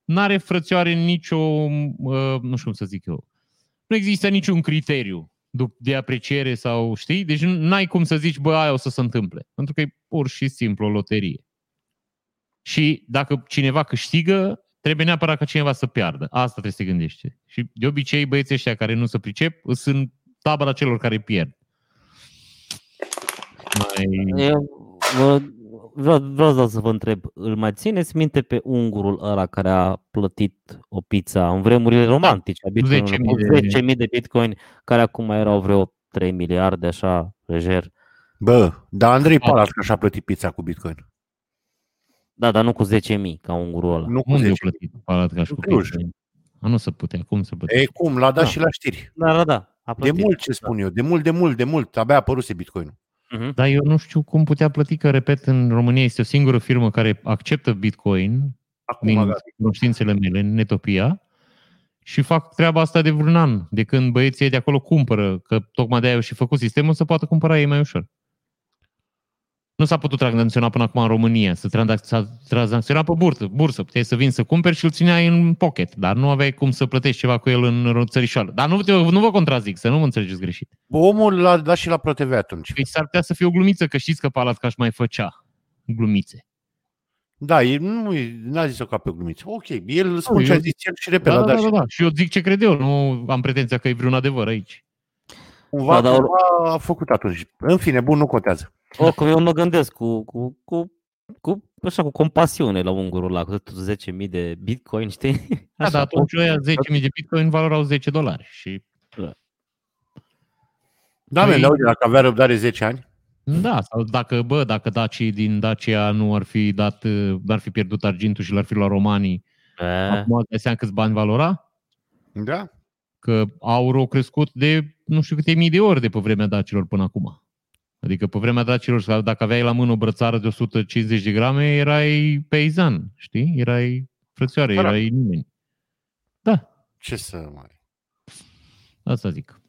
N-are frățioare nicio, uh, nu știu cum să zic eu, nu există niciun criteriu dup- de apreciere sau, știi? Deci nu- n-ai cum să zici, bă, aia o să se întâmple. Pentru că e pur și simplu o loterie. Și dacă cineva câștigă, trebuie neapărat ca cineva să piardă. Asta trebuie să te gândești. Și de obicei băieții ăștia care nu se pricep sunt în tabăra celor care pierd. Mai... Eu vă, vreau, vreau doar să vă întreb, îl mai țineți minte pe ungurul ăla care a plătit o pizza în vremurile romantice a Bitcoin 10.000 cu de- 10.000 de Bitcoin, care acum erau vreo 3 miliarde, așa, lejer. Bă, dar Andrei Palat că și-a plătit pizza cu Bitcoin. Da, dar nu cu 10.000, ca ungurul ăla. Nu cu Unde 10. au plătit Palat ca și În cu Cluj. Bitcoin? A, nu se putea. Cum se putea? E cum, l-a dat Da. și la știri. Da, da, da. A De plătit. mult, ce spun eu, de mult, de mult, de mult. Abia a apăruse Bitcoin. Mhm. Dar eu nu știu cum putea plăti, că, repet, în România este o singură firmă care acceptă Bitcoin, Acum, din gata. cunoștințele mele, în Netopia, și fac treaba asta de vreun an, de când băieții de acolo cumpără, că tocmai de-aia au și făcut sistemul să poată cumpăra ei mai ușor. Nu s-a putut tranzacționa până acum în România, să tranzac- s-a tranzacționa pe bursă, bursă. Puteai să vin să cumperi și îl țineai în pocket, dar nu aveai cum să plătești ceva cu el în țărișoară. Dar nu, te- nu vă contrazic, să nu mă înțelegeți greșit. Omul l-a dat și la ProTV atunci. Păi s-ar putea să fie o glumiță, că știți că Palatcaș mai făcea glumițe. Da, el nu n-a zis-o ca pe o glumiță. Ok, el spune eu- ce a zis el și repet, Da, l-a da, dat da, și da, da. Și eu zic ce cred eu, nu am pretenția că e vreun adevăr aici. cumva, Da, dar- cumva a făcut atunci. În fine, bun, nu contează. Oricum, eu mă gândesc cu, cu, cu, cu, așa, cu compasiune la ungurul ăla, cu 10.000 de Bitcoin, știi? Da, Așa, dar atunci ăia 10.000 de bitcoin valorau 10 dolari. Și Da, Păi- păi... uite, dacă avea răbdare 10 ani, da, sau dacă, bă, dacă dacii din Dacia nu ar fi dat, n-ar fi pierdut argintul și l-ar fi luat romanii, E, acum îți dai seama câți bani valora? da? Că aurul a crescut de nu știu câte mii de ori de pe vremea dacilor până acum. Adică pe vremea dacilor, dacă aveai la mână o brățară de 150 de grame, erai peizan, știi? Erai frățioare, Da, da. erai nimeni. Da, Ce să mai... Asta zic.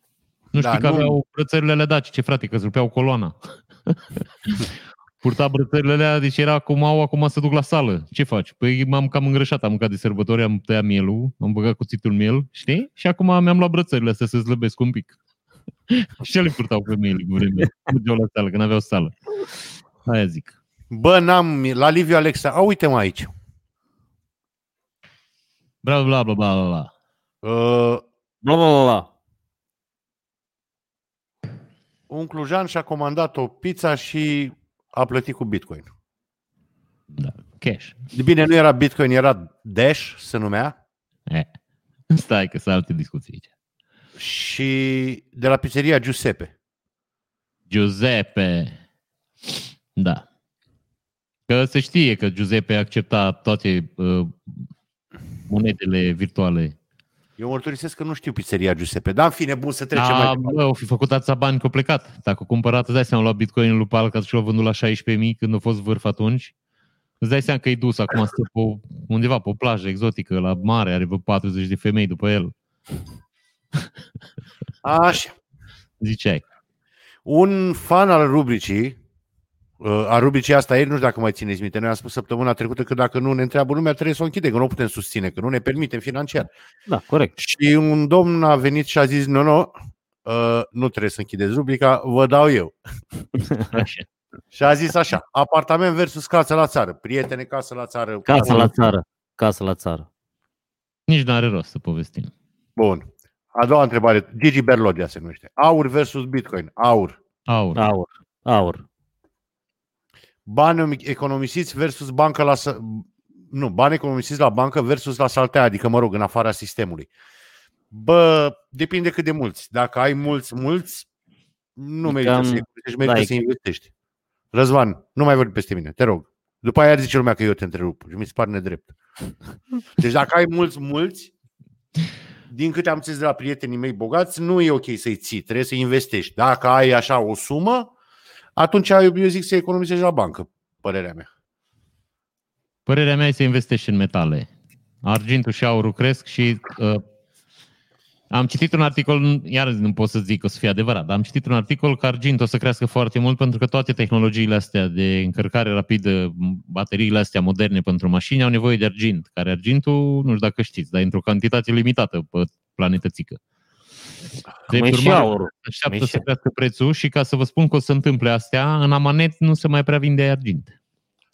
Nu Da, știi că nu- aveau brățările alea dacice, frate, că îți rupeau coloana. Purta brățările alea, deci era acum, au acum să duc la sală. Ce faci? Păi m-am cam îngrășat, am mâncat de sărbători, am tăiat mielul, am băgat cuțitul miel, știi? Și acum mi-am luat brățările astea să slăbesc un pic. Și ce le purtau pe miel cu vremea? Mergeau la sală, că n-aveau sală. Aia zic. Bă, n-am, la Liviu Alexa, a, uite-mă aici. Bla, bla, bla, bla, bla. Uh, Bla, bla, bla, bla. un clujan și-a comandat o pizza și a plătit cu Bitcoin. Da, cash. De bine, nu era Bitcoin, era Dash, se numea. Eh. Stai că sunt alte discuții aici. Și de la pizzeria Giuseppe. Giuseppe. Da. Că se știe că Giuseppe accepta toate uh, monedele virtuale. Eu mărturisesc că nu știu pizzeria Giuseppe. Dar în fine, bun, să trecem mai Da, departe. bă, au fi făcut atâția bani că au plecat. Dacă a cumpărat, îți dai seama, a luat Bitcoin lui Palca și l-a vândut la 16.000 când a fost vârf atunci. Îți dai seama că e dus acum stă pe, o- undeva pe o plajă exotică, la mare, are vreo 40 de femei după el. Așa. Ziceai. Un fan al rubricii, uh, a rubricii asta ieri, nu știu dacă mai țineți minte, noi am spus săptămâna trecută că dacă nu ne întreabă lumea, trebuie să o închidem, că nu o putem susține, că nu ne permitem financiar. Da, corect. Și un domn a venit și a zis, nu, nu, uh, nu trebuie să închideți rubrica, vă dau eu. Așa. Și a zis așa, apartament versus casă la țară, prietene, casă la țară. Casă la țară. Casă la țară. Nici nu are rost să povestim. Bun. A doua întrebare, Gigi Berlogea se numește. Aur versus Bitcoin. Aur. Aur. Aur. Aur. Bani economisiți versus bancă la... să- Nu, bani economisiți la bancă versus la saltea, adică, mă rog, în afara sistemului. Bă, depinde cât de mulți. Dacă ai mulți, mulți, nu E merită cam- să economisești, merită da, e- să investești. Răzvan, nu mai vorbi peste mine, te rog. După aia ar zice lumea că eu te întrerup și mi se pare nedrept. Deci dacă ai mulți, mulți, din câte am înțeles de la prietenii mei bogați, nu e ok să-i ții, trebuie să investești. Dacă ai așa o sumă, atunci eu eu zic să economisești la bancă, părerea mea. Părerea mea e să investești în metale. Argintul și aurul cresc și uh, am citit un articol, iar nu pot să zic că o să fie adevărat, dar am citit un articol că argintul o să crească foarte mult pentru că toate tehnologiile astea de încărcare rapidă, bateriile astea moderne pentru mașini au nevoie de argint, care argintul, nu știu dacă știți, dar e într-o cantitate limitată pe planetățică. Mai e și urmare, aurul. Așteaptă Mai e să și- crească prețul și ca să vă spun că o să se întâmple astea, în amanet nu se mai prea vinde argint.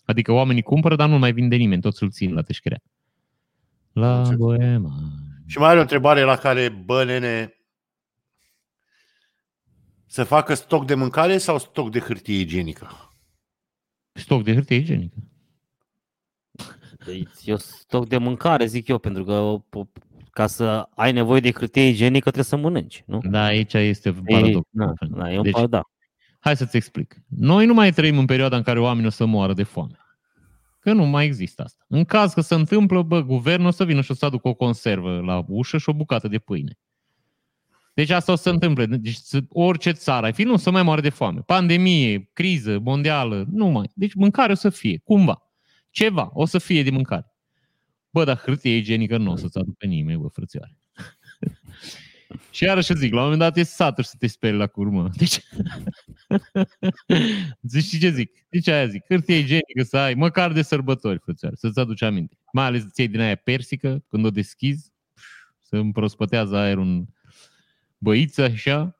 Adică oamenii cumpără, dar nu mai vinde nimeni, toți îl țin la teșcherea. La Înțeles. boema. Și mai are o întrebare la care, bă, nene, să facă stoc de mâncare sau stoc de hârtie igienică? Stoc de hârtie igienică. Deci, eu stoc de mâncare, zic eu, pentru că po- ca să ai nevoie de hârtie igienică trebuie să mănânci, nu? Da, aici este E, paradox. da, da, e un Deci, deci, da. hai să-ți explic. Noi nu mai trăim în perioada în care oamenii o să moară de foame. Că nu mai există asta. În caz că se întâmplă, bă, guvernul o să vină și o să aducă o conservă la ușă și o bucată de pâine. Deci asta o să se întâmple. Deci să- orice țară ai fi, nu o să mai moare de foame. Pandemie, criză mondială, nu mai. Deci mâncare o să fie, cumva. Ceva o să fie de mâncare. Bă, dar hârtie igienică nu o să-ți aducă nimeni, bă, frățioare. și iarăși zic, la un moment dat e satur să te speri la curmă. Deci, zici știi ce zic? Deci aia zic, hârtie igienică să ai, măcar de sărbători, frățioare, să-ți aduci aminte. Mai ales îți iei din aia persică, când o deschizi, să împrospătează aerul în băiță, așa.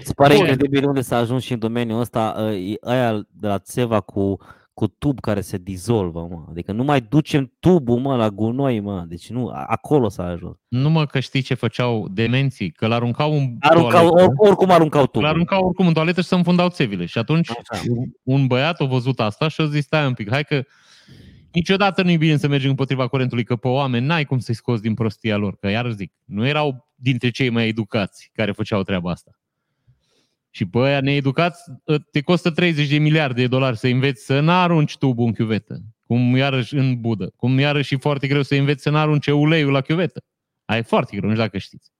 Îți pare Bun. incredibil unde s-a ajuns și în domeniul ăsta, ă, e aia de la țeva cu, cu tub care se dizolvă, mă. Adică nu mai ducem tubul, mă, la gunoi, mă. Deci nu, a- acolo s-a ajuns. Nu mă că știi ce făceau demenții, că l-aruncau în Aruncau, toaletă. or, oricum aruncau Îl tubul. aruncau oricum în toaletă și se înfundau țevile. Și atunci Așa. un băiat a văzut asta și a zis, stai un pic, hai că niciodată nu-i bine să mergi împotriva curentului, că pe oameni n-ai cum să-i scoți din prostia lor. Că iar zic, nu erau dintre cei mai educați care făceau treaba asta. Și pe aia needucați ă, te costă 30 de miliarde de dolari să înveți să n-arunci tubul în chiuvetă. Cum iarăși în budă. Cum iarăși e foarte greu să înveți să n-arunce uleiul la chiuvetă. Aia e foarte greu, nu știu dacă știți.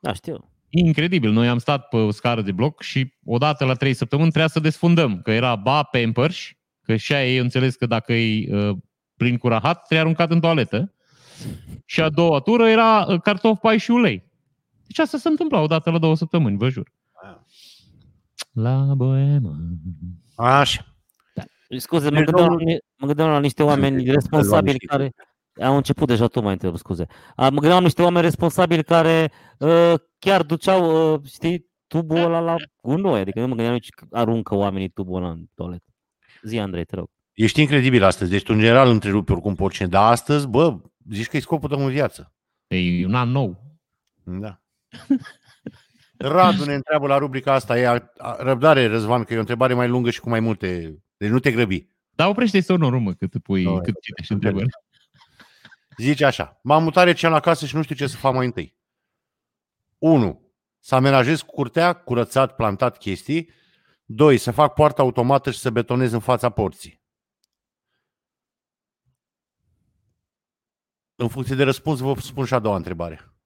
Da, știu. Incredibil. Noi am stat pe o scară de bloc și odată la trei săptămâni trebuia să desfundăm. Că era ba Pampers, că și aia ei înțeles că dacă e uh, prin cu rahat, trebuie aruncat în toaletă. Și a doua tură era uh, cartof, pai și ulei. Deci asta se întâmpla odată la două săptămâni, vă jur. La boemă. Așa. Scuze, mă Deci, gândeam, la, domnul- ni- mă gândeam la niște oameni responsabili niște care... Am început deja, tu mai întreb, scuze. A, mă gândeam la niște oameni responsabili care uh, chiar duceau, uh, știi, tubul ăla la gunoi. Adică nu mă gândeam nici că aruncă oamenii tubul ăla în toaletă. Zi, Andrei, te rog. Ești incredibil astăzi. Deci tu, în general, întrerupi oricum pe oricine. Dar astăzi, bă, zici că e scopul tău în viață. E un an nou. Da. Radu ne întreabă la rubrica asta. E a, a, răbdare, Răzvan, că e o întrebare mai lungă și cu mai multe... Deci nu te grăbi. Dar oprește sonorul, mă, cât, pui, Nu, cât citești întrebări. Zice așa. M-am mutat recent la casă și nu știu ce să fac mai întâi. 1. Să amenajez curtea, curățat, plantat chestii. 2. Să fac poarta automată și să betonez în fața porții. În funcție de răspuns, vă spun și a doua întrebare.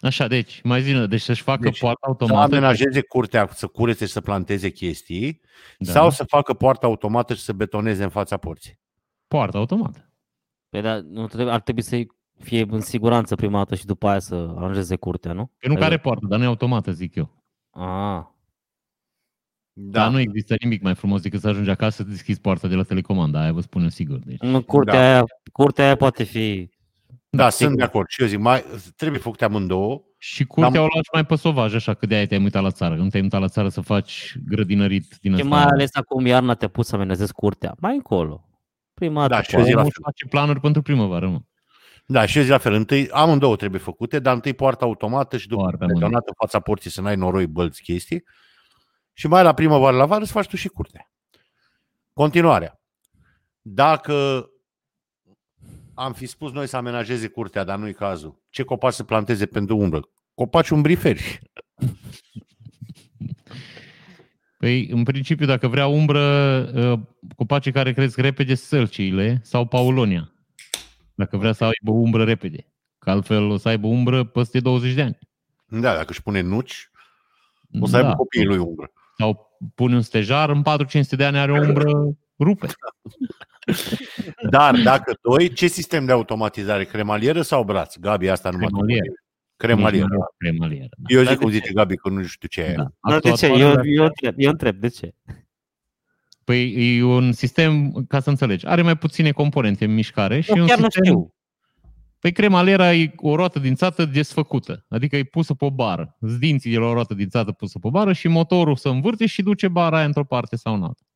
Așa, deci, mai zi deci să-și facă Deci, deci, poarta Să automată. amenajeze curtea, să curețe și să planteze chestii Da. sau să facă poarta automată și să betoneze în fața porții. Poarta automată. Păi da, nu trebuie, ar trebui să fie în siguranță prima dată și după aia să aranjeze curtea, nu? Că nu Adică- care poartă, dar nu e automată, zic eu. Ah, Da. Dar nu există nimic mai frumos decât să ajungi acasă să deschizi poarta de la telecomanda, aia vă spun eu sigur. Deci, nu, curtea, Da. aia, curtea aia poate fi... Da, Da, sunt sigur. de acord. Și eu zic, mai, trebuie făcute amândouă. și curtea N-am- o lași mai pe sovaj, așa, că de-aia te-ai mutat la țară. Nu te-ai mutat la țară să faci grădinărit din Și ăsta. mai ales acum iarna te-a pus să amenezezi curtea. Mai încolo. Prima Da, dată și eu zic poate. la Omul fel. își face planuri pentru primăvară, mă. Da, și eu zic la fel. Întâi, amândouă trebuie făcute, dar întâi poarta automată și după Poarta, betonată în fața porții să n-ai noroi, bălți, chestii. Și mai la primăvară, la vară, să faci tu și curtea. Continuarea. Dacă am fi spus noi să amenajeze curtea, dar nu-i cazul, ce copaci să planteze pentru umbră? Copaci umbriferi. Păi, în principiu, dacă vrea umbră, uh, copacii care cresc repede, sălciile sau paulonia. Dacă vrea să aibă umbră repede. Că altfel o să aibă umbră peste 20 de ani. Da, dacă își pune nuci, o să aibă copiii lui umbră. Sau pune un stejar, în 4-500 de ani are o umbră, rupe. Dar dacă doi, ce sistem de automatizare? Cremalieră sau braț? Gabi, asta nu mă Cremalieră. Cremalieră. Cremalieră. Da. Eu Dar zic de cum ce? zice Gabi, că nu știu ce e. Da. Dar de ce? Eu, eu, întreb, eu întreb, de ce? Păi e un sistem, ca să înțelegi, are mai puține componente în mișcare și Eu e un chiar nu sistem, știu. Păi cremalera e o roată dințată desfăcută, adică e pusă pe o bară. Sunt dinții de la o roată dințată pusă pe o bară și motorul se învârte și duce bara aia într-o parte sau în alta.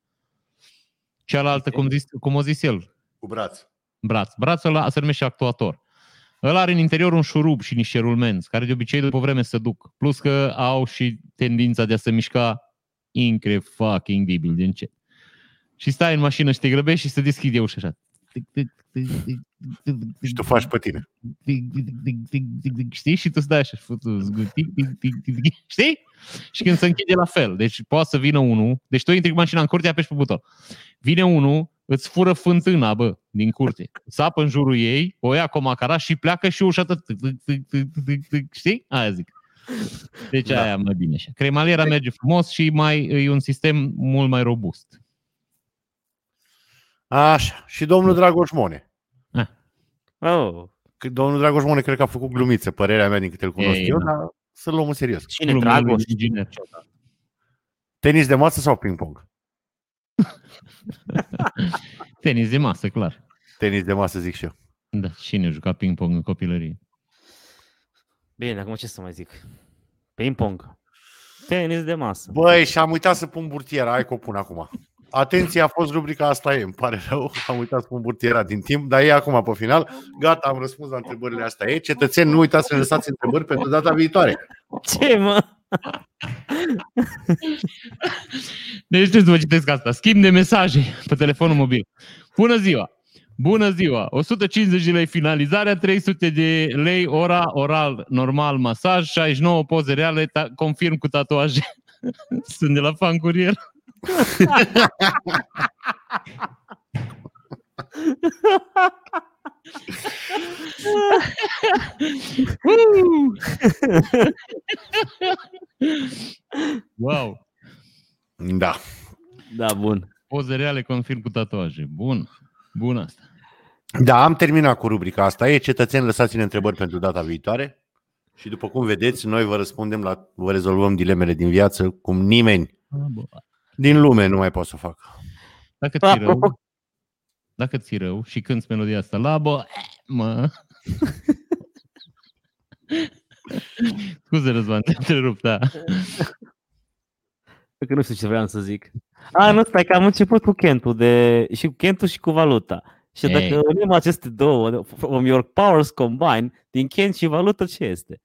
Cealaltă, cum, zis, cum o zis el, Cu braț. braț. Brațul ăla se numește actuator. Ăla are în interior un șurub și niște rulmenți, care de obicei după vreme se duc. Plus că au și tendința de a se mișca incredibil de încet. Și stai în mașină și te grăbești și se deschide ușa așa. Și tu faci pe tine. Știi? Și tu stai așa. Știi? Și când se închide la fel. Deci poate să vină unul. Deci tu intri cu mașina în curte, apeși pe buton. Vine unul, îți fură fântâna, bă, din curte. Sapă în jurul ei, o ia cu macara și pleacă și ușa tot. Știi? Aia zic. Deci Da. aia mai bine așa. Cremaliera merge frumos și mai e un sistem mult mai robust. Așa. Și domnul Dragoș Mone. Oh, Că Domnul Dragoș Mone cred că a făcut glumiță, părerea mea din câte îl cunosc Ei, eu, da. dar să-l luăm în serios. cine Glumele lui Dragoș? inginer. Tenis de masă sau ping-pong? Tenis de masă, clar. Tenis de masă, zic și eu. Da, cine juca ping-pong în copilărie? Bine, acum ce să mai zic? Ping-pong. Tenis de masă. Băi, și am uitat să pun burtiera, hai că o pun acum. Atenție, a fost rubrica asta e, îmi pare rău, am uitat să pun burtiera din timp, dar e acum pe final. Gata, am răspuns la întrebările astea. E, cetățeni, nu uitați să ne lăsați întrebări pentru data viitoare. Ce, mă? Deci ce să vă citesc asta? Schimb de mesaje pe telefonul mobil. Bună ziua! Bună ziua! 150 de lei finalizarea, 300 de lei ora, oral, normal, masaj, 69 poze reale, ta- confirm cu tatuaje. Sunt de la fan curier. wow! Da. Da, bun. Poze reale, confirm cu tatuaje. Bun. Bun asta. Da, am terminat cu rubrica asta. E, cetățeni, lăsați-ne întrebări pentru data viitoare. Și după cum vedeți, noi vă răspundem la, vă rezolvăm dilemele din viață cum nimeni Ah, bă. Din lume nu mai pot să o fac. Dacă ți rău, Apropo, dacă ți rău și cânti melodia asta, la bă, mă. Scuze, Răzvan, te-am întrerupt, da. că nu știu ce vreau să zic. A, nu, stai că am început cu Kentul de, și cu Kentul și cu valuta. Și Ei. dacă unim aceste două, from your powers combine, din Kent și valută ce este?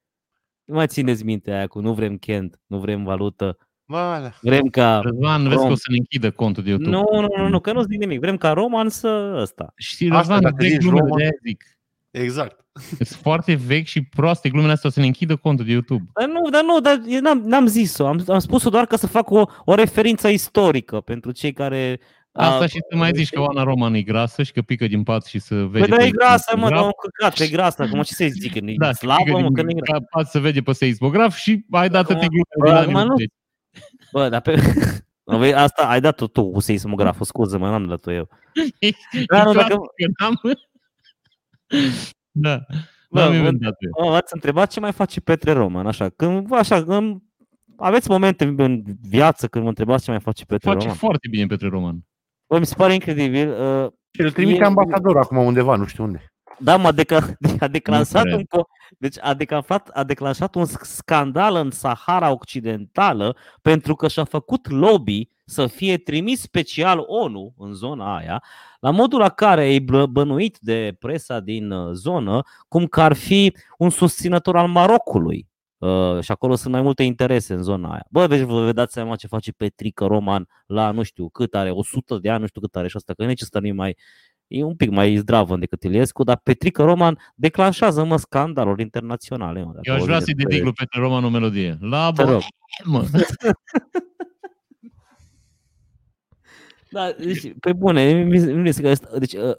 Nu mai țineți minte aia cu nu vrem Kent, nu vrem valută, Bă, vrem ca... Răzvan, vezi că Rom. o să ne închidă contul de YouTube. Nu, nu, nu, nu, că nu zic nimic. Vrem ca Roman să ăsta. Și Asta, Răzvan, dacă vechi zici glumele, Roma- de-aia zic. exact. Sunt foarte vechi și proaste glumele astea o să ne închidă contul de YouTube. Dar nu, dar nu, dar eu n-am, n-am zis-o. Am, am spus-o doar ca să fac o, o referință istorică pentru cei care... Asta a- și să mai zici că Oana Roman e grasă și că pică din pat și să vede Păi da, e pe grasă, mă, seismograf. dar un căcat, e grasă. Acum ce să-i zic? Că nu Da, e și pică slabă, mă, din că nu e grasă. pat să vede pe seismograf și ai dat atâtea Acum- glume bă, din acum anii nu- 80. Bă, dar pe... Mă, vei- Asta ai dat-o tu cu seismograful, scuză mă, n-am dat-o eu. Da, nu, dacă- Că n-am- Da, Bă, n-am bă, inventat eu. Mă, ați întrebat ce mai face Petre Roman, așa, când, așa, când aveți momente în viață când vă întrebați ce mai face Petre Face Roman. foarte bine Petre Roman. Bă, mi se pare incredibil. Uh, Și îl trimite E- ambasador acum undeva, nu știu unde. Da, mă, a, deca- a declansat cred. un co- deci a declanșat, a declanșat un sc- scandal în Sahara Occidentală pentru că și-a făcut lobby să fie trimis special ONU în zona aia, la modul la care e blă- bănuit de presa din uh, zonă, cum că ar fi un susținător al Marocului. Uh, și acolo sunt mai multe interese în zona aia. Bă, deci vă dați seama ce face Petrică Roman la nu știu cât are, 100 de ani, nu știu cât are și asta, că nici ăsta nu e mai, e un pic mai zdravă decât Iliescu, dar Petrică Roman declanșează, mă, scandaluri internaționale. Mă, dacă Eu aș vrea auzi să-i de dedic lui Petre Roman o melodie. La Te bă, rog. mă. Da, deci, pe bune, mi- mi- mi se că ăsta- deci, uh,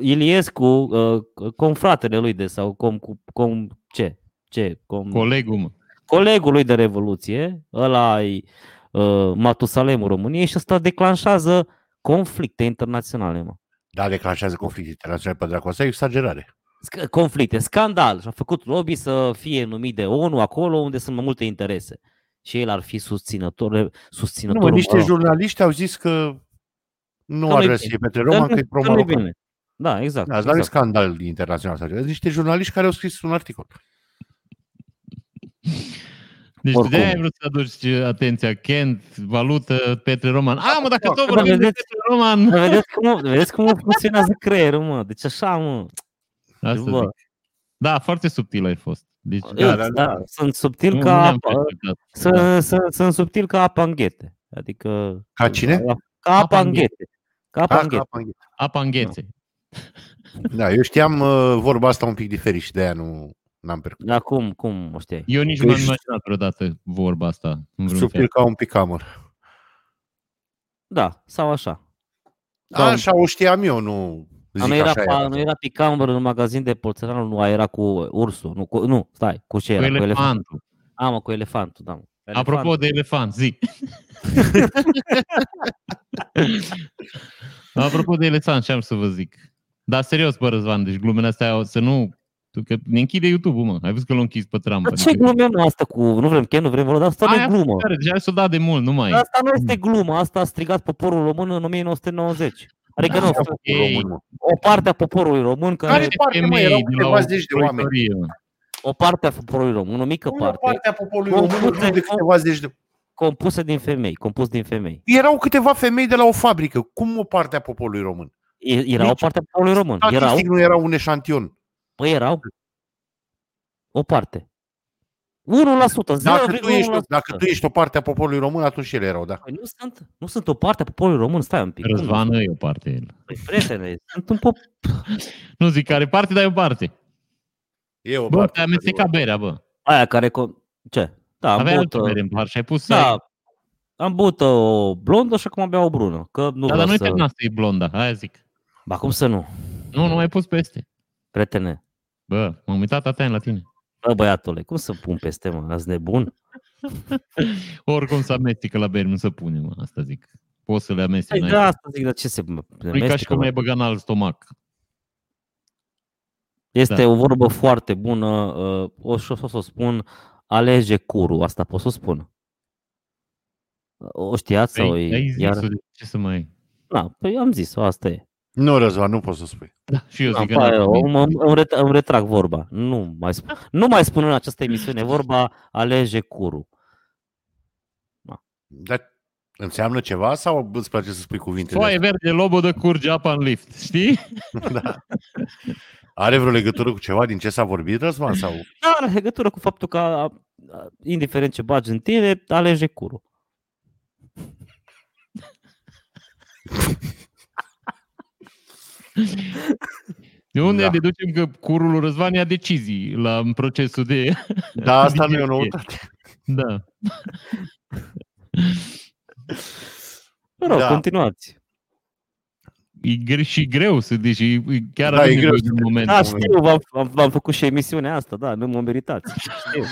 Iliescu, uh, confratele lui de sau com, cu, com, ce? Ce? Com, Colegul, mă. colegul lui de revoluție, ăla e uh, Matusalemul României și ăsta declanșează conflicte internaționale, mă. Da, declanșează conflicte internaționale pe dracu. Asta e exagerare. Sc- conflicte, scandal. Și a făcut lobby să fie numit de ONU acolo unde sunt mai multe interese. Și el ar fi susținător, Nu, susținătorul mă, niște mă rog, jurnaliști au zis că nu Că ar nu-i vrea să bine. fie Petre că Roman, nu- că e că nu-i pro-marocan. bine. Da, exact. Da, dar e exact. scandal internațional. sau ceva. Sunt niște jurnaliști care au scris un articol. Deci Oricum. de-aia ai vrut să aduci atenția. Kent, valută, Petre Roman. A, mă, dacă Da, tot da, vorbim de vedeți- Petre Roman. Dar Vedeți cum, vedeți cum funcționează creierul, mă. Deci așa, mă. Asta Bă. zic. Da, foarte subtil ai fost. Deci, Da, da, da, sunt subtil nu, ca nu ne-am apa. așteptat. Sunt, Da. sunt, sunt subtil ca apa în ghete. Adică... Ca cine? Ca apa Apa în în ghete. Ca apa Da, în ca ghete. apa în ghețe. Apa în ghețe. Da, eu știam uh, vorba asta un pic diferit și de-aia nu n-am percut. Dar cum, cum o știai? Eu nici Că nu mi-am ești- imaginat vreodată vorba asta. În vreun fel. Subtil ca un picamăr. Da, sau așa. Da. Așa o știam eu, nu Dar zic nu era, așa pa, era. nu era picamăr în magazin de porțelană, nu era cu ursul. Nu, cu, nu stai, cu ce Cu era? Cu elefant. elefantul. A, mă, cu elefantul, da. Mă. Apropo de elefant, zi. Apropo de elefant, ce am să vă zic. Dar serios, bă, Răzvan, deci glumele astea o să nu... tu Că ne închide YouTube-ul, mă. Ai văzut că l-a închis pe Trump. Dar ce glumă mă asta cu... Nu vrem Ken, nu vrem Volo, dar asta nu Aia e glumă. Care, deja s-o dat de mult, nu mai. Dar Asta nu este glumă, asta a strigat poporul român în 1990. Adică Da, nu, ok. Român, mă. o parte a poporului român, care, Care parte, mă? Erau de la câteva o zeci de oameni. proiectorie, mă. o parte a poporului român, o mică Nu, parte, partea poporului Cum român, putem- nu de câteva zeci de... compusă din femei, compus din femei. Erau câteva femei de la o fabrică. Cum o parte a poporului român? E- Era o Nici- parte a poporului român. Erau, Statistic nu era un eșantion. Păi erau o parte. 1%, 0,1%. Dacă tu, ești, dacă tu ești o parte a poporului român, atunci și ele erau, da. Păi nu sunt, nu sunt o parte a poporului român, stai un pic. cum nu? Răzvan e o parte el. Păi, prietene, sunt un pop... Nu zic care parte, dar e o parte. E o Bă, parte. te-ai amestecat berea, bă. Aia care... co- Ce? Da, am Aveai băut, altă bere în par și ai pus da, am băut o blondă și acum beau o brună. Că nu Da, vreau dar nu-i să... terminat să e blonda, aia zic. Ba cum să nu? Nu, nu mai pus peste. Prietene, Bă, m-am uitat atent la tine. bă băiatule, cum să pun peste mă? Ați nebun? Oricum să amestecă la beri, nu să pune, mă, asta zic. Poți să le amesteci. Păi n-ai da, cum. asta zic, dar ce se Nu e ca și amestecă, cum mă? ai băgat în alt stomac. Este Da. o vorbă foarte bună, uh, o să o să o spun, alege curul, asta pot să o spun. O știați sau Ai, e ai zis iar? de ce să mai... Da, păi am zis-o, asta e. Nu, Răzvan, nu poți să spui. Da, și eu Da, zic că pa, n-am îmi, îmi, îmi, ret- îmi retrag vorba. Nu mai, spun, nu mai spun în această emisiune vorba alege curu. Dar înseamnă ceva sau îți place să spui cuvinte? de Foaie astea? verde, lobo de curge apa în lift, știi? da. Are vreo legătură cu ceva din ce s-a vorbit, Răzvan? Sau... Da, are legătură cu faptul că, a- a- indiferent ce bagi în tine, alege curu. De unde Da. deducem că curul lui Răzvan ia decizii la în procesul de... Da, asta nu e o Digestie. noutate. Da. Mă rog, Da. da. continuați. E gre- și greu să deci e chiar Da, avem e greu nevoie să de un te- moment. Da, știu, v-am, v-am, v-am făcut și emisiunea asta, da, nu mă meritați. Știu.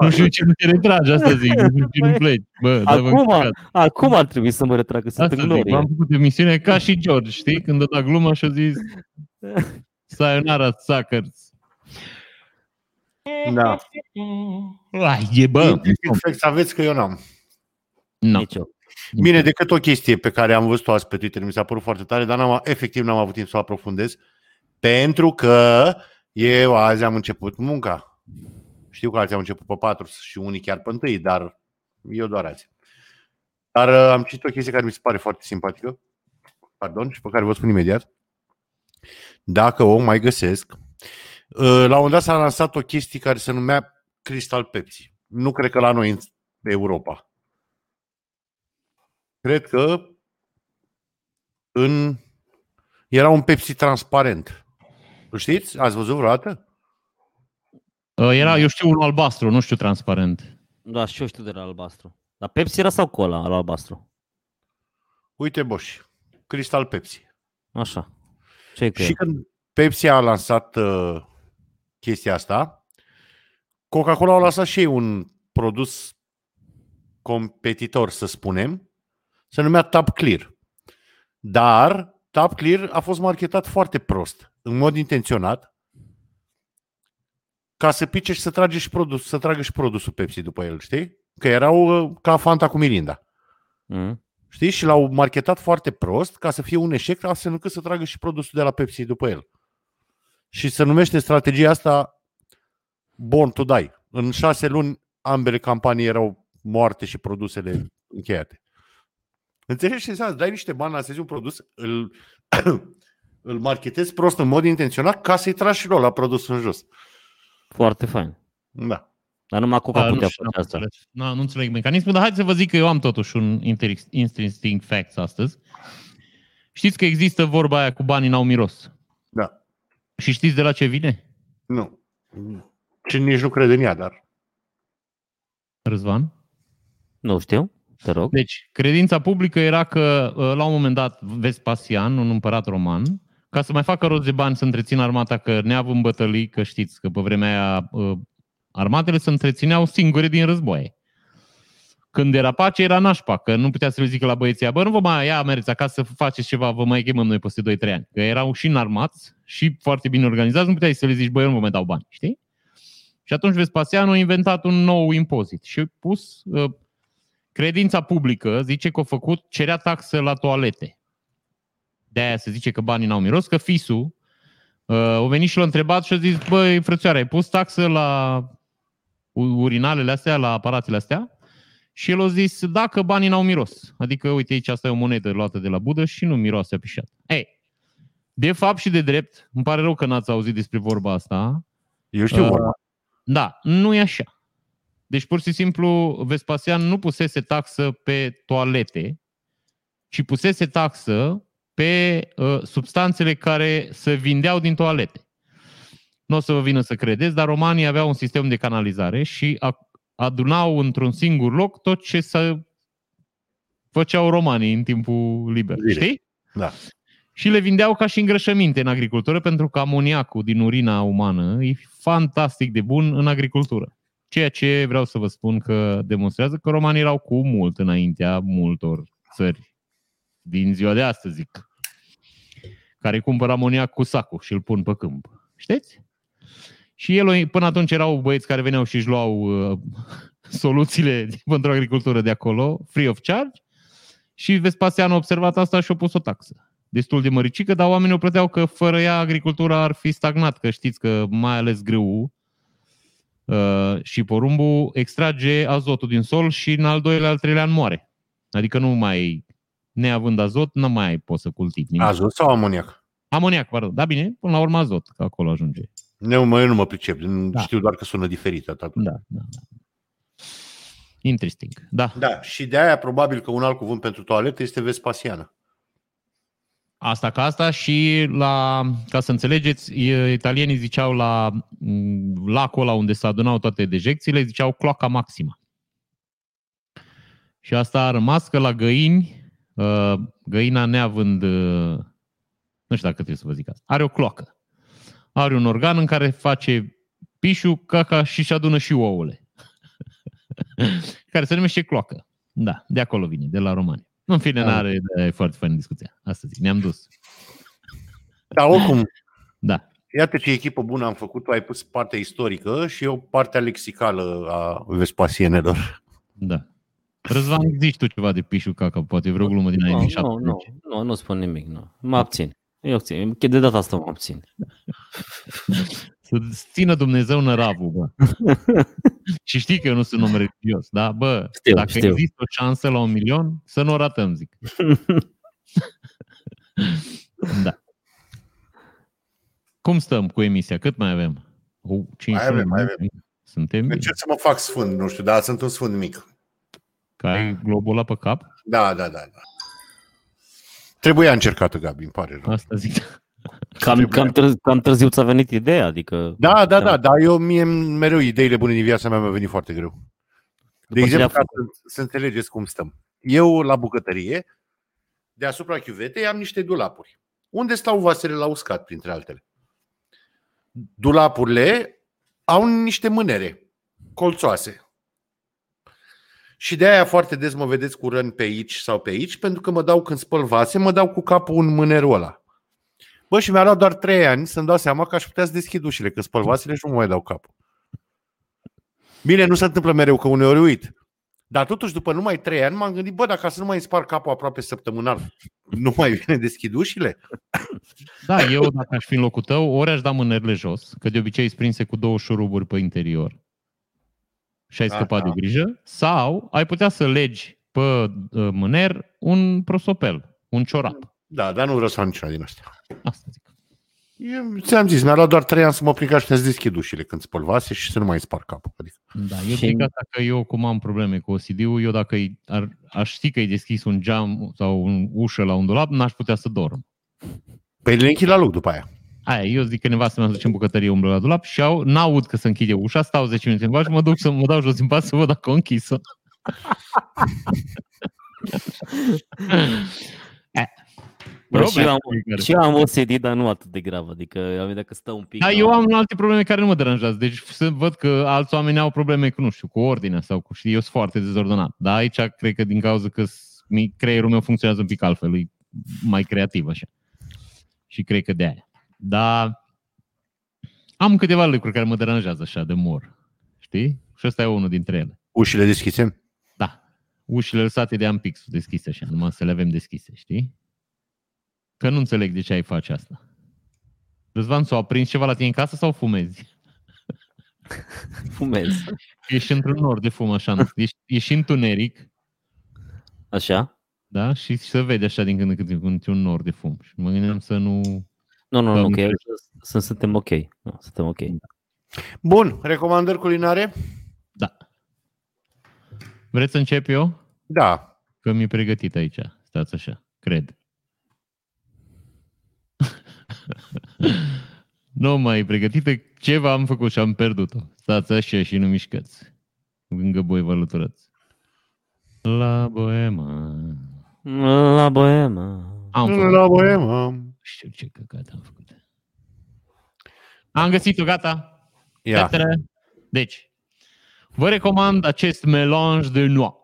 Nu știu ce nu te retragi, asta zic, nu știu ce nu pleci. Bă, da, vă Acum, încurcați. acum ar trebui să mă retrag, că sunt Asta în zic, glorie. m-am făcut emisiune ca și George, știi? Când a dat gluma și a zis Sayonara suckers. Da. Ai, e bă. Infect aveți că eu n-am. No. Nici eu. Bine, decât o chestie pe care am văzut-o azi pe Twitter, mi s-a părut foarte tare, dar n-am, efectiv n-am avut timp să o aprofundez, pentru că eu azi am început munca. Știu că alții au început pe 4 și unii chiar pe 1, dar eu doar azi. Dar uh, am citit o chestie care mi se pare foarte simpatică, pardon, și pe care vă spun imediat. Dacă o mai găsesc, uh, la un moment dat s-a lansat o chestie care se numea Crystal Pepsi. Nu cred că la noi în Europa. Cred că în... era un Pepsi transparent. Îl știți? Ați văzut vreodată? Uh, Era, eu știu, unul albastru, nu știu transparent. Da, și eu știu de la albastru. Dar Pepsi era sau cola la albastru? Uite, Boș, Crystal Pepsi. Așa. ce cu Și el? când Pepsi a lansat uh, chestia asta, Coca-Cola a lansat și ei un produs competitor, să spunem, se numea Tap Clear. Dar Tap Clear a fost marketat foarte prost, în mod intenționat, ca să pice și să, trage și produs, să tragă și produsul Pepsi după el, știi? Că erau uh, ca Fanta cu Mirinda. Mm. Știi? Și l-au marketat foarte prost ca să fie un eșec, astfel încât să tragă și produsul de la Pepsi după el. Și se numește strategia asta Born to Die. În șase luni, ambele campanii erau moarte și produsele încheiate. Înțelegi ce înseamnă? Dai niște bani, lansezi un produs, îl, îl marketezi prost în mod intenționat ca să-i tragi și lor la produsul în jos. Foarte fain. Da. Dar numai Coca Da, nu putea știu, face n-am asta. înțeles. Nu, nu înțeleg mecanismul, dar hai să vă zic că eu am totuși un inter- interesting facts astăzi. Știți că există vorba aia cu banii n-au miros. Da. Și știți de la ce vine? Nu. Și nici nu cred în ea, dar... Răzvan? Nu știu, te rog. Deci, credința publică era că, uh, la un moment dat, Vespasian, un împărat roman, ca să mai facă rost de bani să întrețină armata, că neavând bătălii, că știți că pe vremea aia uh, armatele se întrețineau singure din războaie. Când era pace, era nașpa, că nu putea să le zică la băieții aia, bă, nu vă mai ia, mergeți acasă să faceți ceva, vă mai chemăm noi peste 2-3 ani. Că erau și înarmați și foarte bine organizați, nu puteai să le zici, băi, eu nu vă mai dau bani, știi? Și atunci Vespasian a inventat un nou impozit și a pus uh, credința publică, zice că a făcut, cerea taxă la toalete. De-aia se zice că banii n-au miros, că fisul uh, a venit și l-a întrebat și a zis, băi, frățioare, ai pus taxă la u- urinalele astea, la aparatele astea? Și el a zis, dacă banii n-au miros. Adică, uite, aici asta e o monedă luată de la Budă și nu miroase a pișat. Ei, de fapt și de drept, îmi pare rău că n-ați auzit despre vorba asta, Eu știu Uh, vorba. da, nu e așa. Deci, pur și simplu, Vespasian nu pusese taxă pe toalete, ci pusese taxă pe uh, substanțele care se vindeau din toalete. Nu o să vă vină să credeți, dar romanii aveau un sistem de canalizare și a- adunau într-un singur loc tot ce să făceau romanii în timpul liber. Bine. Știi? Da. Și le vindeau ca și îngrășăminte în agricultură, pentru că amoniacul din urina umană e fantastic de bun în agricultură. Ceea ce vreau să vă spun că demonstrează că romanii erau cu mult înaintea multor țări din ziua de astăzi, zic, care cumpără amoniac cu sacul și îl pun pe câmp. Știți? Și el, până atunci erau băieți care veneau și își luau uh, soluțiile pentru agricultură de acolo, free of charge, și Vespasian a observat asta și a pus o taxă. Destul de măricică, dar oamenii o plăteau că fără ea agricultura ar fi stagnat, că știți că mai ales grâu uh, și porumbul extrage azotul din sol și în al doilea, al treilea an moare. Adică nu mai, neavând azot, nu mai poți să cultivi nimic. Azot sau amoniac? Amoniac, pardon. Da, bine, până la urmă azot, că acolo ajunge. Nu, mă, eu nu mă pricep, Da. știu doar că sună diferit atât. Da, da, da. Interesting. Da. Da, și de aia probabil că un alt cuvânt pentru toaletă este Vespasiană. Asta ca asta și la, ca să înțelegeți, e- italienii ziceau la m, lacul ăla unde se adunau toate dejecțiile, ziceau cloaca maximă. Și asta a rămas că la găini, uh, găina neavând, uh, nu știu dacă trebuie să vă zic asta, are o cloacă. Are un organ în care face pișu, caca și și adună și ouăle. care se numește cloacă. Da, de acolo vine, de la romani. În fine, Da. n-are, e foarte fain discuția. Asta zic, ne-am dus. Dar oricum, Da. iată ce echipă bună am făcut. Tu ai pus partea istorică și eu partea lexicală a Vespasienelor. Da. Răzvan, zici tu ceva de pișu caca, poate vreo glumă din Nu, anii nu, 70. nu, nu, nu spun nimic, nu. Mă abțin. Eu abțin. De data asta mă abțin. Să țină Dumnezeu năravul, bă. și știi că eu nu sunt om religios, da? Bă, Știu, dacă știu. există o șansă la un milion, să nu o ratăm, zic. da. Cum stăm cu emisia? Cât mai avem? O, 5 Mai avem, mai avem. Suntem bine. Încerc să mă fac sfânt, nu știu, dar sunt un sfânt mic. Că ai globul ăla pe cap? Da, da, da. da. Trebuia încercată, Gabi, îmi pare rău. Asta zic. Cam, cam, târziu, cam târziu ți-a venit ideea, adică... Da, da, da, dar eu mie mereu ideile bune din viața mea mi-au venit foarte greu. De După ce exemplu, le-a ca să, să înțelegeți cum stăm. Eu, la bucătărie, deasupra chiuvetei, am niște dulapuri. Unde stau vasele la uscat, printre altele? Dulapurile au niște mânere colțoase. Și de aia foarte des mă vedeți cu răni pe aici sau pe aici, pentru că mă dau când spăl vase, mă dau cu capul în mânerul ăla. Bă, și mi-a luat doar trei ani să-mi dau seama că aș putea să deschid ușile, că spăl vasele și nu mă mai dau capul. Bine, nu se întâmplă mereu, că uneori uit. Dar totuși, după numai trei ani, m-am gândit, bă, dacă să nu mai îmi spar capul aproape săptămânal, nu mai bine deschid ușile? Da, eu dacă aș fi în locul tău, ori aș da mânerile jos, că de obicei sunt prinse cu două șuruburi pe interior și ai Așa. scăpat de grijă, sau ai putea să legi pe uh, mâner un prosopel, un ciorap. Da, dar nu vreau să am niciuna din astea. Asta zic. Eu ți-am zis, mi-a luat doar trei ani să mă prind că aș putea să deschid ușile când spăl vase și să nu mai îmi spar capul. Adică, Da, eu Și- zic asta că eu cum am probleme cu OCD-ul, eu dacă îi- ar, aș ști că e deschis un geam sau un ușă la un dulap, n-aș putea să dorm. pe le închid la loc după aia. Aia, eu zic că nevastă mea se duce în bucătărie, umblă la dulap și au, n-aud că se închide ușa, stau 10 minute în baș și mă duc să mă dau jos din pat să văd dacă o închisă. Eh, Bă, și, eu am, fiecare. și eu am OCD, dar nu atât de grav. Adică am dacă stă un pic... Da, la- eu am alte probleme care nu mă deranjează. Deci să văd că alți oameni au probleme cu, nu știu, cu ordinea sau cu, știi, eu sunt foarte dezordonat. Dar aici cred că din cauza că s- mi- creierul meu funcționează un pic altfel, e mai creativ așa. Și cred că de aia. Dar am câteva lucruri care mă deranjează așa de mor. Știi? Și ăsta e unul dintre ele. Ușile deschise? Da. Ușile lăsate de Ampix deschise așa, numai să le avem deschise, știi? Că nu înțeleg de ce ai face asta. Răzvan, s-a aprins ceva la tine în casă sau fumezi? Fumez. Ești într-un nor de fum așa, ești, ești întuneric, Așa? da? Și se vede așa din când în când într-un nor de fum. Și mă gândeam să nu... Nu, nu, Da, nu, că nu eu, sunt, suntem ok. Nu, suntem ok. Bun, recomandări culinare? Da. Vreți să încep eu? Da. Că mi-e pregătit aici. Stați așa, cred. nu mai e pregătită. Ceva am făcut și am pierdut-o. Stați așa și nu mișcați. Lângă voi vă alăturați. La boema. La boema. Am făcut. La boemă. Nu știu ce căcat am făcut. Am găsit-o, gata. Ia. Ta-ta-da. Deci, vă recomand acest melange de noix,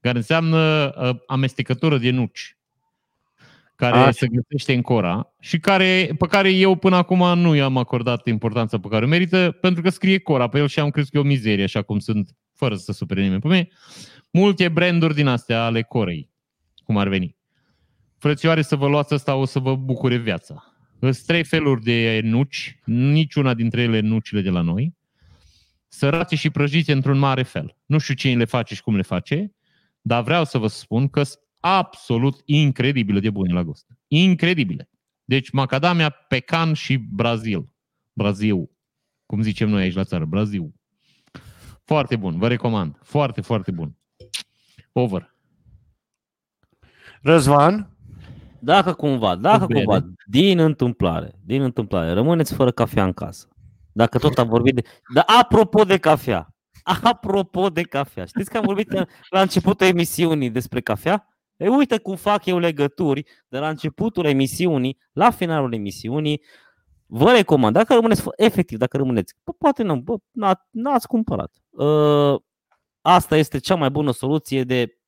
care înseamnă uh, amestecătură de nuci. care Așa. se găsește în Cora și care, pe care eu până acum nu i-am acordat importanța pe care o merită, pentru că scrie Cora pe el și am crezut că e o mizerie, așa cum sunt, fără să supere nimeni pe mine, multe branduri din astea ale Corei, cum ar veni. Frățioare, să vă luați asta, o să vă bucure viața. Sunt trei feluri de nuci, niciuna dintre ele nucile de la noi, sărace și prăjiți într-un mare fel. Nu știu cine le face și cum le face, dar vreau să vă spun că sunt absolut incredibile de bune la gust. Incredibile. Deci macadamia, pecan și Brazil. Brazil. Cum zicem noi aici la țară. Brazil. Foarte bun. Vă recomand. Foarte, foarte bun. Over. Răzvan, Dacă cumva, dacă bere. cumva, din întâmplare, din întâmplare, rămâneți fără cafea în casă. Dacă tot am vorbit de... Dar apropo de cafea, apropo de cafea, știți că am vorbit la începutul emisiunii despre cafea? E, uite cum fac eu legături de la începutul emisiunii la finalul emisiunii. Vă recomand, dacă rămâneți, fă- efectiv, dacă rămâneți, bă, poate nu, bă, n-a, n-ați cumpărat. Uh, asta este cea mai bună soluție de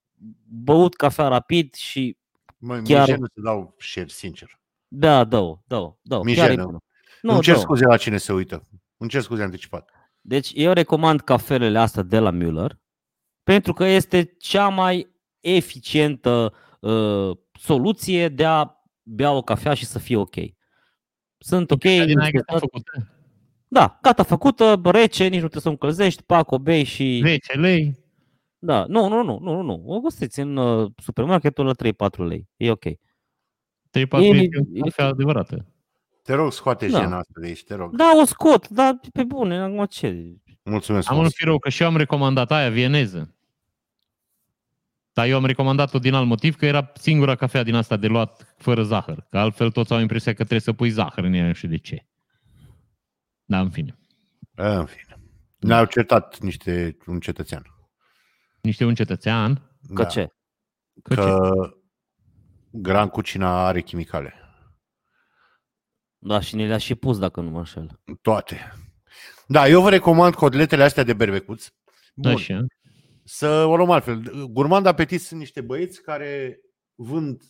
băut cafea rapid și mă, Chiar- Chiar... nu să dau share, sincer. da, dă-o, dă-o, dă-o. Chiar e Mijenă. bună. Nu, Nu, Îmi cer dă-o. scuze la cine se uită. Îmi cer scuze anticipat. Deci eu recomand cafelele astea de la Müller pentru că este cea mai eficientă uh, soluție de a bea o cafea și să fie ok. Sunt ok. Din aia niște- gata făcută. Da, gata făcută, rece, nici nu trebuie să o încălzești, pac, o bei și... 10 lei. Da, nu, nu, nu, nu, nu, nu. O găsiți în uh, supermarketul la 3-4 lei. E ok. 3-4 E- lei e- de cafea adevărată. Te rog, scoate Da. jena asta de aici, te rog. Da, o scot, dar pe bune, acum ce? Mulțumesc Am un frumos. firou, că și eu am recomandat aia vieneză. Dar eu am recomandat-o din alt motiv, că era singura cafea din asta de luat fără zahăr. Că altfel toți au impresia că trebuie să pui zahăr în ea, nu știu de ce. Da, în fine. În fine. Ne-au certat niște, un cetățean. Niște un cetățean. Că Da. ce? Că ce? Că Gran Cucina are chimicale. Da, și ne le-a și pus, dacă nu mă înșel. Toate. Da, eu vă recomand cotletele astea de berbecuț. Bun. Așa. Să o luăm altfel. Gurmand Apetit sunt niște băieți care vând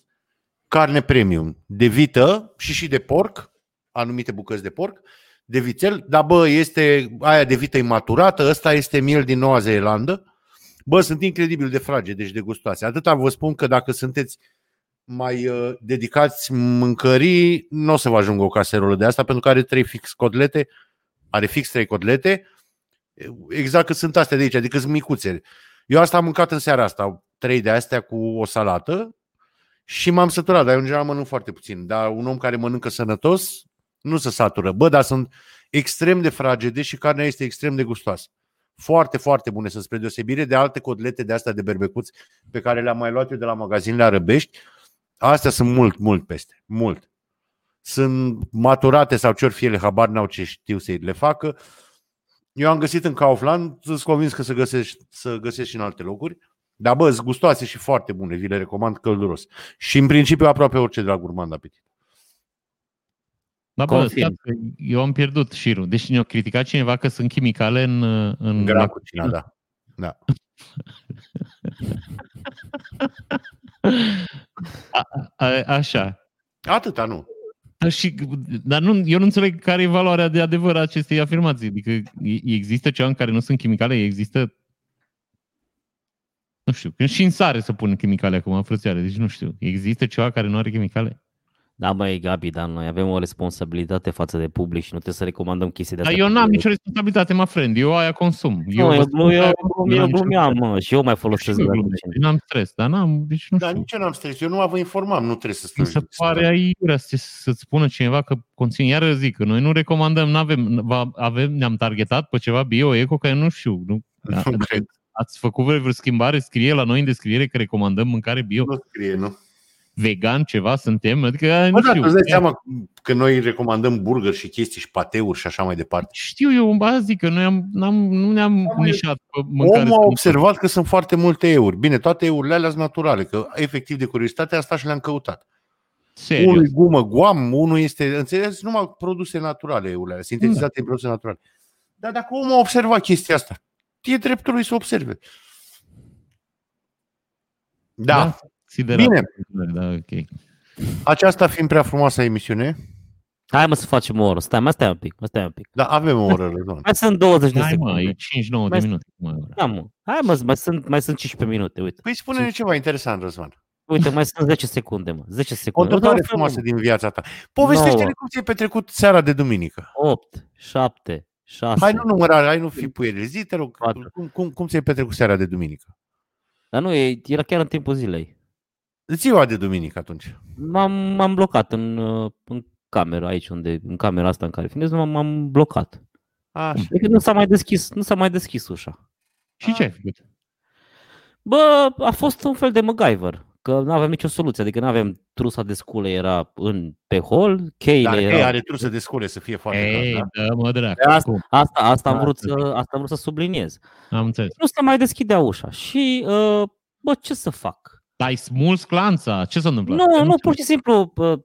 carne premium de vită și și de porc, anumite bucăți de porc, de vițel, dar bă, este aia de vită imaturată, ăsta este miel din Noua Zeelandă. Bă, sunt incredibil de frage, deci de gustoase. Atâta vă spun că dacă sunteți mai uh, dedicați mâncării, nu o să vă ajungă o caserolă de asta, pentru că are trei fix cotlete, are fix trei cotlete, exact cât sunt astea de aici, adică sunt micuțe. Eu asta am mâncat în seara asta, trei de astea cu o salată și m-am săturat, dar eu în general mănânc foarte puțin. Dar un om care mănâncă sănătos nu se satură. Bă, dar sunt extrem de fragede și carnea este extrem de gustoasă. Foarte, foarte bune, sunt spre deosebire de alte cotlete de astea de berbecuți pe care le-am mai luat eu de la magazinele arăbești. Astea sunt mult, mult peste. Mult. Sunt maturate sau ce ori fie ele, habar n-au ce știu să le facă. Eu am găsit în Kaufland, sunt convins că să găsești, să găsești și în alte locuri. Dar bă, sunt gustoase și foarte bune, vi le recomand călduros. Și în principiu aproape orice de la Gurmand Appetit. Da, bă, Confirm. stați, că eu am pierdut șirul. Deci ne-a criticat cineva că sunt chimicale în... în Gran cucina, da. da. A, așa. Atâta, nu. Dar Și, dar nu, eu nu înțeleg care e valoarea de adevăr a acestei afirmații. Adică e- există ceva în care nu sunt chimicale? Există nu știu, când și în sare să pun chimicale acum, frățioare, deci nu știu. Există ceva care nu are chimicale? Da, băi, Gabi, dar noi avem o responsabilitate față de public și nu trebuie să recomandăm chestii de Dar astea. eu n-am nicio responsabilitate, mă friend. Eu aia consum. Eu, vă eu, spun eu, că eu, n-am eu nicio- glumeam, mă, și eu mai Și folosesc eu de la glumesc. cucina. N-am stres, dar n-am, deci nu Dar știu. nici eu n-am stres. Eu nu vă informam, nu trebuie să Mi stăm. se pare aiurea să, să-ți spună cineva că conține, iar zic că noi nu recomandăm, n-avem, va- avem, ne-am targetat pe ceva bio-eco, că eu nu știu. Nu, Nu cred. ați făcut vreo vreo schimbare? Scrie la noi în descriere că recomandăm mâncare bio. Nu scrie, nu. Vegan, ceva suntem? Adică, nu Bă, da, știu. tu îți dai seama că noi recomandăm burger și chestii și pateuri și așa mai departe. Știu eu, ba zic că noi am, n-am, nu ne-am mă, nișat pe mâncare. Omul a observat că sunt foarte multe euri. Bine, toate eurile alea sunt naturale, că efectiv de curiozitate asta și le-am căutat. Serios. Unul e gumă guam, unul este, înțelegeți, numai produse naturale eurile alea, sintetizate în produse naturale. Dar dacă omul a observat chestia asta, e dreptul lui să observe. Da, Considerat. Bine. Da, ok. Aceasta fiind prea frumoasă emisiune, Hai mă să facem o oră. Stai, mai stai un pic, mai stai un pic. dar avem o oră, Răzvan. Mai sunt 20 de Hai mă, secunde. e 59 de Mai- minute. Mă, Da, mă. Hai mă, mai sunt, mai sunt 15 minute, uite. Păi spune-ne ceva interesant, Răzvan. Uite, mai sunt 10 secunde, mă. 10 O secunde. întâmplare Uite, frumoasă mă. din viața ta. Povestește-ne Nouă. cum ți-ai petrecut seara de duminică. 8, 7, 6. Hai nu număra, hai nu fi puieril. Zi, te rog, Patru. cum, cum, cum ți-ai petrecut seara de duminică? Dar nu, e- era chiar în timpul zilei. Ziua de duminică atunci. M-am, m-am blocat în, uh, în cameră aici, unde, în camera asta în care filmez, m-am, m-am blocat. Așa. Adică nu s-a mai deschis, nu s-a mai deschis ușa. Și ce ai făcut? Bă, a fost un fel de MacGyver, că nu aveam nicio soluție, adică nu aveam trusa de scule, era în, pe hol, cheile Dar erau... ei are trusă de scule să fie foarte Ei, clar, da? dă mă dracu. Pe asta, Cum? asta, asta, am Da, vrut să să, asta am vrut să subliniez. Am înțeles. Nu se mai deschidea ușa și, uh, bă, ce să fac? Ai smuls clanța? Ce s-a întâmplat? Nu, Eu nu, înțeleg. pur și simplu, uh,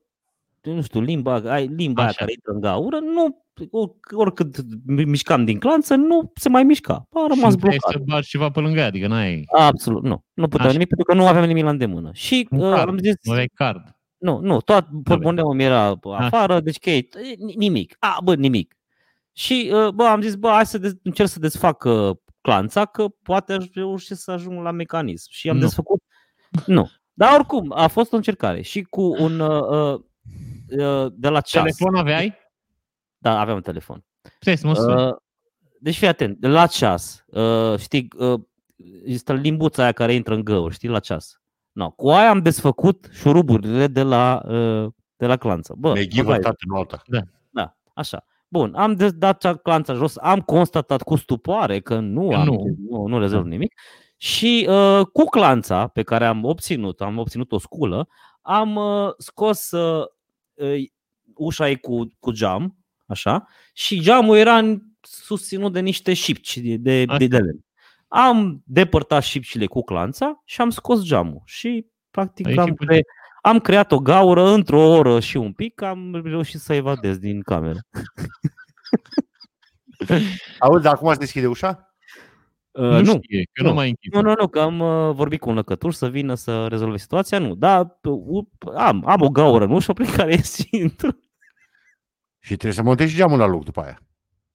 nu știu, limba, ai, limba aia Așa. care intră în gaură, nu, oric- oricât mi- mișcam din clanță, nu se mai mișca. A rămas Și vrei blocat. să bagi ceva pe lângă ea, adică n-ai... Absolut, nu. Nu puteam Așa. nimic pentru că nu aveam nimic la îndemână. Și Un uh, card. am zis, Nu ai card. nu, nu, tot portmoneul mi era Așa. afară, deci chei, nimic. A, bă, nimic. Și, uh, bă, am zis, bă, hai să dez- încerc să desfac uh, clanța, că poate aș reuși să ajung la mecanism. Și am Nu. desfăcut. Nu. Dar oricum, a fost o încercare. Și cu un uh, uh, uh, de la ceas. Telefon aveai? Da, aveam un telefon. Puteai să mă suni. Uh, deci fii atent, de la ceas, uh, știi, uh, este limbuța aia care intră în găuri, știi, la ceas. No, cu aia am desfăcut șuruburile de la, uh, de la clanță. Bă, Meghiva băgai, tată în alta. da, așa. Bun, am de- dat cea clanța jos, am constatat cu stupoare că nu, Că am, nu. nu, nu rezolv nimic. Și uh, cu clanța pe care am obținut, am obținut o sculă, am uh, scos uh, uh, ușa ei cu, cu geam, așa, și geamul era în- susținut de niște șipci de, de, Așa. de, de lemn. Am depărtat șipcile cu clanța și am scos geamul și practic Aici am, e cre- am creat o gaură într-o oră și un pic, am reușit să evadez din cameră. Auzi, dar acum se deschide ușa? Uh, nu, nu, știe, că nu. nu mai închid. nu, nu, nu, că am uh, vorbit cu un lăcătuș să vină să rezolve situația, nu, dar uh, am, am o gaură în ușă prin care ies și intru. Și trebuie să montezi și geamul la loc după aia.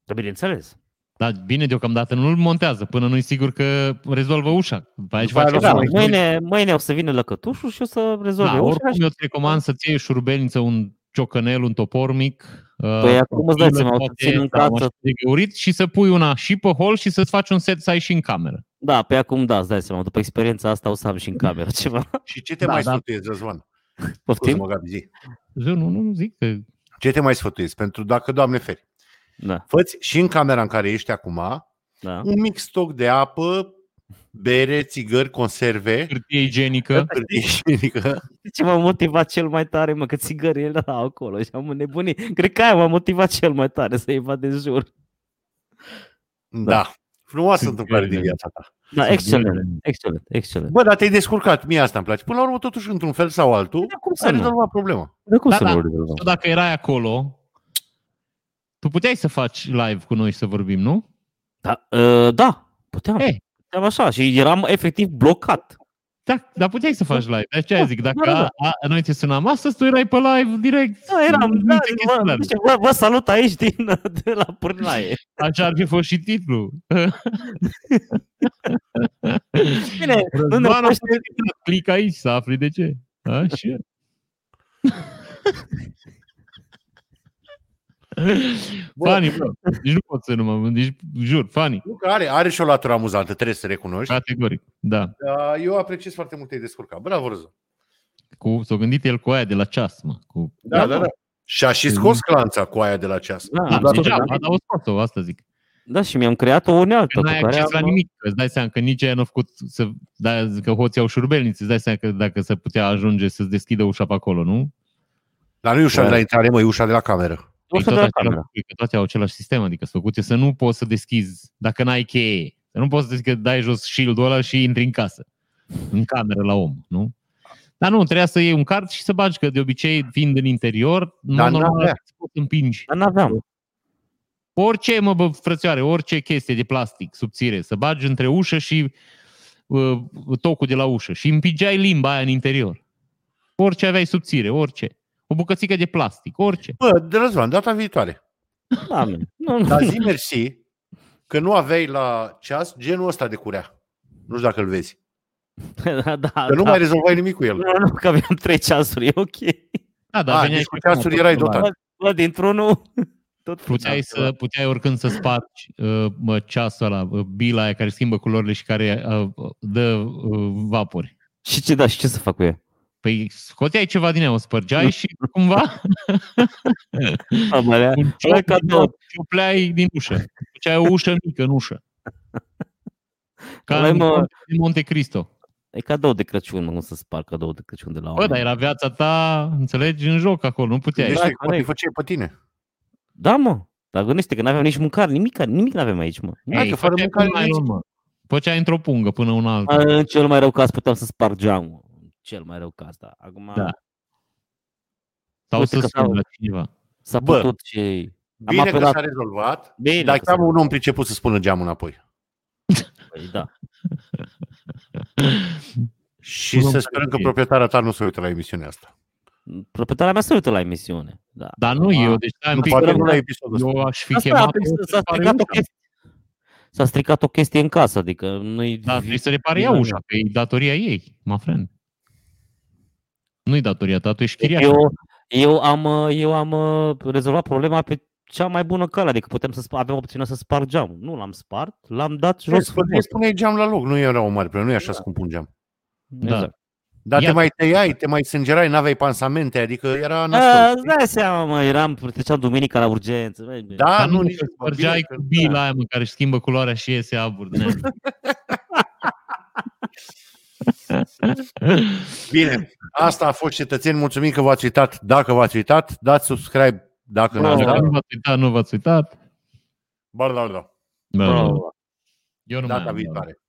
Da, bineînțeles. Dar bine, deocamdată nu-l montează până nu-i sigur că rezolvă ușa. După aici După aia face lasă Da, mai mâine, mâine o să vină lăcătușul și o să rezolve da, ușa. oricum și- eu îți recomand să-ți iei o șurubelniță, un ciocănel, un topor mic. Păi acum îți dai seama, o să țin în casă. De găurit și să pui una și pe hol și să-ți faci un set să ai și în cameră. Da, pe acum da, îți dai seama, după experiența asta o să am și în cameră ceva. Și ce te Da, mai da. sfătuiesc, Răzvan? Poftim? Scuze-mă, Gabi, zi. Eu nu, nu zic că... Ce te mai sfătuiesc? Pentru dacă, Doamne feri, Da, fă și în camera în care ești acum da. un mic stoc de apă, bere, țigări, conserve, Hârtie igienică. hârtie igienică. Ce m-a motivat cel mai tare, mă, că țigările erau acolo și am înnebunit. Cred că aia m-a motivat cel mai tare să-i vad de jur. Da. Frumoasă întâmplare din Țigările. viața ta. Da, Țigările. excelent, excelent, excelent. Bă, dar te-ai descurcat. Mie asta îmi place. Până la urmă, totuși, într-un fel sau altul, Dar cum să ai nu? rezolvat problema. De cum Da, să da. nu rezolvăm? Tu dacă erai acolo, tu puteai să faci live cu noi și să vorbim, nu? Da, uh, da puteam. Ei. Puteam așa și eram efectiv blocat. Da, dar puteai să faci live. De aceea Da, zic, dacă da, da, da. A, a, noi te sunam astăzi, tu erai pe live direct. Da, eram, Nu da, te vă, chestionam. zice, vă, vă salut aici din, de la Pârnaie. Așa ar fi fost și titlul. Bine, nu ne Răzvan a poți fost editat. Clic aici să afli de ce. Așa. Funny, bro. Deci nu pot să nu mă... Deci, jur, funny. Nu că are, are și o latură amuzantă, trebuie să recunoști. Categoric. Da. Dar eu apreciez foarte mult că te-ai descurcat. Bravo, Răzvan. Cu, s-a gândit el cu aia de la ceas, mă. Cu... Da, da, da. Și a și scos clanța cu aia de la ceas. Da, Da, da, deja, da. dar o scos-o, asta zic. Da, și mi-am creat o unealtă Că cu n-ai care acces la am, nimic. că Îți dai seama că nici aia nu a făcut să... Da, că hoții au șurbelniți. Îți dai seama că dacă se putea ajunge să-ți deschidă ușa pe acolo, nu? Dar nu e ușa de la intrare, mă, e ușa de la cameră. Ușa Păi de la tot acela- cameră. păi că toate au același sistem, adică sunt făcute să nu poți să deschizi dacă n-ai cheie. Să nu poți să zici că dai jos shield-ul ăla și intri în casă. În cameră la om, nu? Dar nu, trebuia să iei un card și să bagi, că de obicei, fiind în interior, în Dar mod normal n-avea. îți poți împingi. Dar n-aveam. Orice, mă, bă, frățioare, orice chestie de plastic subțire, să bagi între ușă și uh, tocul de la ușă și împingeai limba aia în interior. Orice aveai subțire, orice. O bucățică de plastic, orice. Bă, de Răzvan, data viitoare. Da, man. nu, nu. Dar zi mersi că nu aveai la ceas genul ăsta de curea. Nu știu dacă îl vezi. da, da, Că nu da. mai rezolvai nimic cu el. Nu, nu, că aveam trei ceasuri, e ok. Da, dar A, veneai deci cu și ceasuri acum, erai tot dotat. Bă, dintr-unul tot Puteai, făceam să, puteai oricând să spargi uh, mă, ceasul ăla, uh, bila aia care schimbă culorile și care uh, dă uh, vapori. Și ce da, și ce să fac cu ea? Păi scoteai ceva din ea, o spărgeai și cumva Amălea, un Hai cadou. ciopleai din ușă. Făceai o ușă mică în ușă. Ca Ăla e, în mă- Conte de Monte Cristo. E cadou de Crăciun, mă, cum să spar cadou de Crăciun de la Bă, oameni. dar era viața ta, înțelegi, în joc acolo, nu puteai. Deci Da, poate corect. făceai pe tine. Da, mă. Dar gândește că n-aveam nici mâncare, nimic, nimic n-aveam aici, mă. Hai Ei, că fără făceai mâncare cu nylon, mă. Făceai într-o pungă până una alta. În cel mai rău caz puteam să sparg geamul. În Cel mai rău caz, da. Acum Da. Sau uite să că spun s-au- la cineva. s-a Bă, putut și... Am Bine că apelat- s-a rezolvat, Bine dar că s-a chiar un om priceput să spună geamul înapoi. Păi, da. Și Un om să care sperăm că știe. proprietarea ta nu se uită la emisiunea asta. Proprietarea mea se uită la emisiune. Da. Dar nu eu, deci stai un Nu pic. poate sperăm nu că- la episodul ăsta. Eu aș fi Asta, chemat păi, să s-a repare stricat o ușa. chestie. S-a stricat o chestie în casă, adică nu-i... Da, trebuie să repare ea ușa, că e datoria ei, my friend. Nu-i datoria ta, tu ești chiriaș. Eu, eu am, uh, eu am uh, rezolvat problema pe cea mai bună cale, adică putem să sp- avem opțiunea să spar geamul. Nu l-am spart, l-am dat jos. Jos, frumos. îi spuneai geam la loc, nu era o mare problemă, nu e așa scump un geam. Da. Exact. Dar te Iată. mai tăiai, te mai sângerai, n-aveai pansamente, adică era A, nasol. îți dai seama, mă, eram, treceam duminica la urgență. băi, băi. Da, Dar nu, nu, nici că bine spărgeai că- cu bila aia, mă, care își schimbă culoarea și iese abur. din ea. Bine, asta a fost cetățeni, mulțumim că v-ați uitat. Dacă v-ați uitat, dați subscribe dacă Bravo. n-ați Dacă dat. nu v-ați uitat, nu v-ați uitat. Ba, da, da. Da, da. Bravo. Eu nu mai Data am, da. viitoare.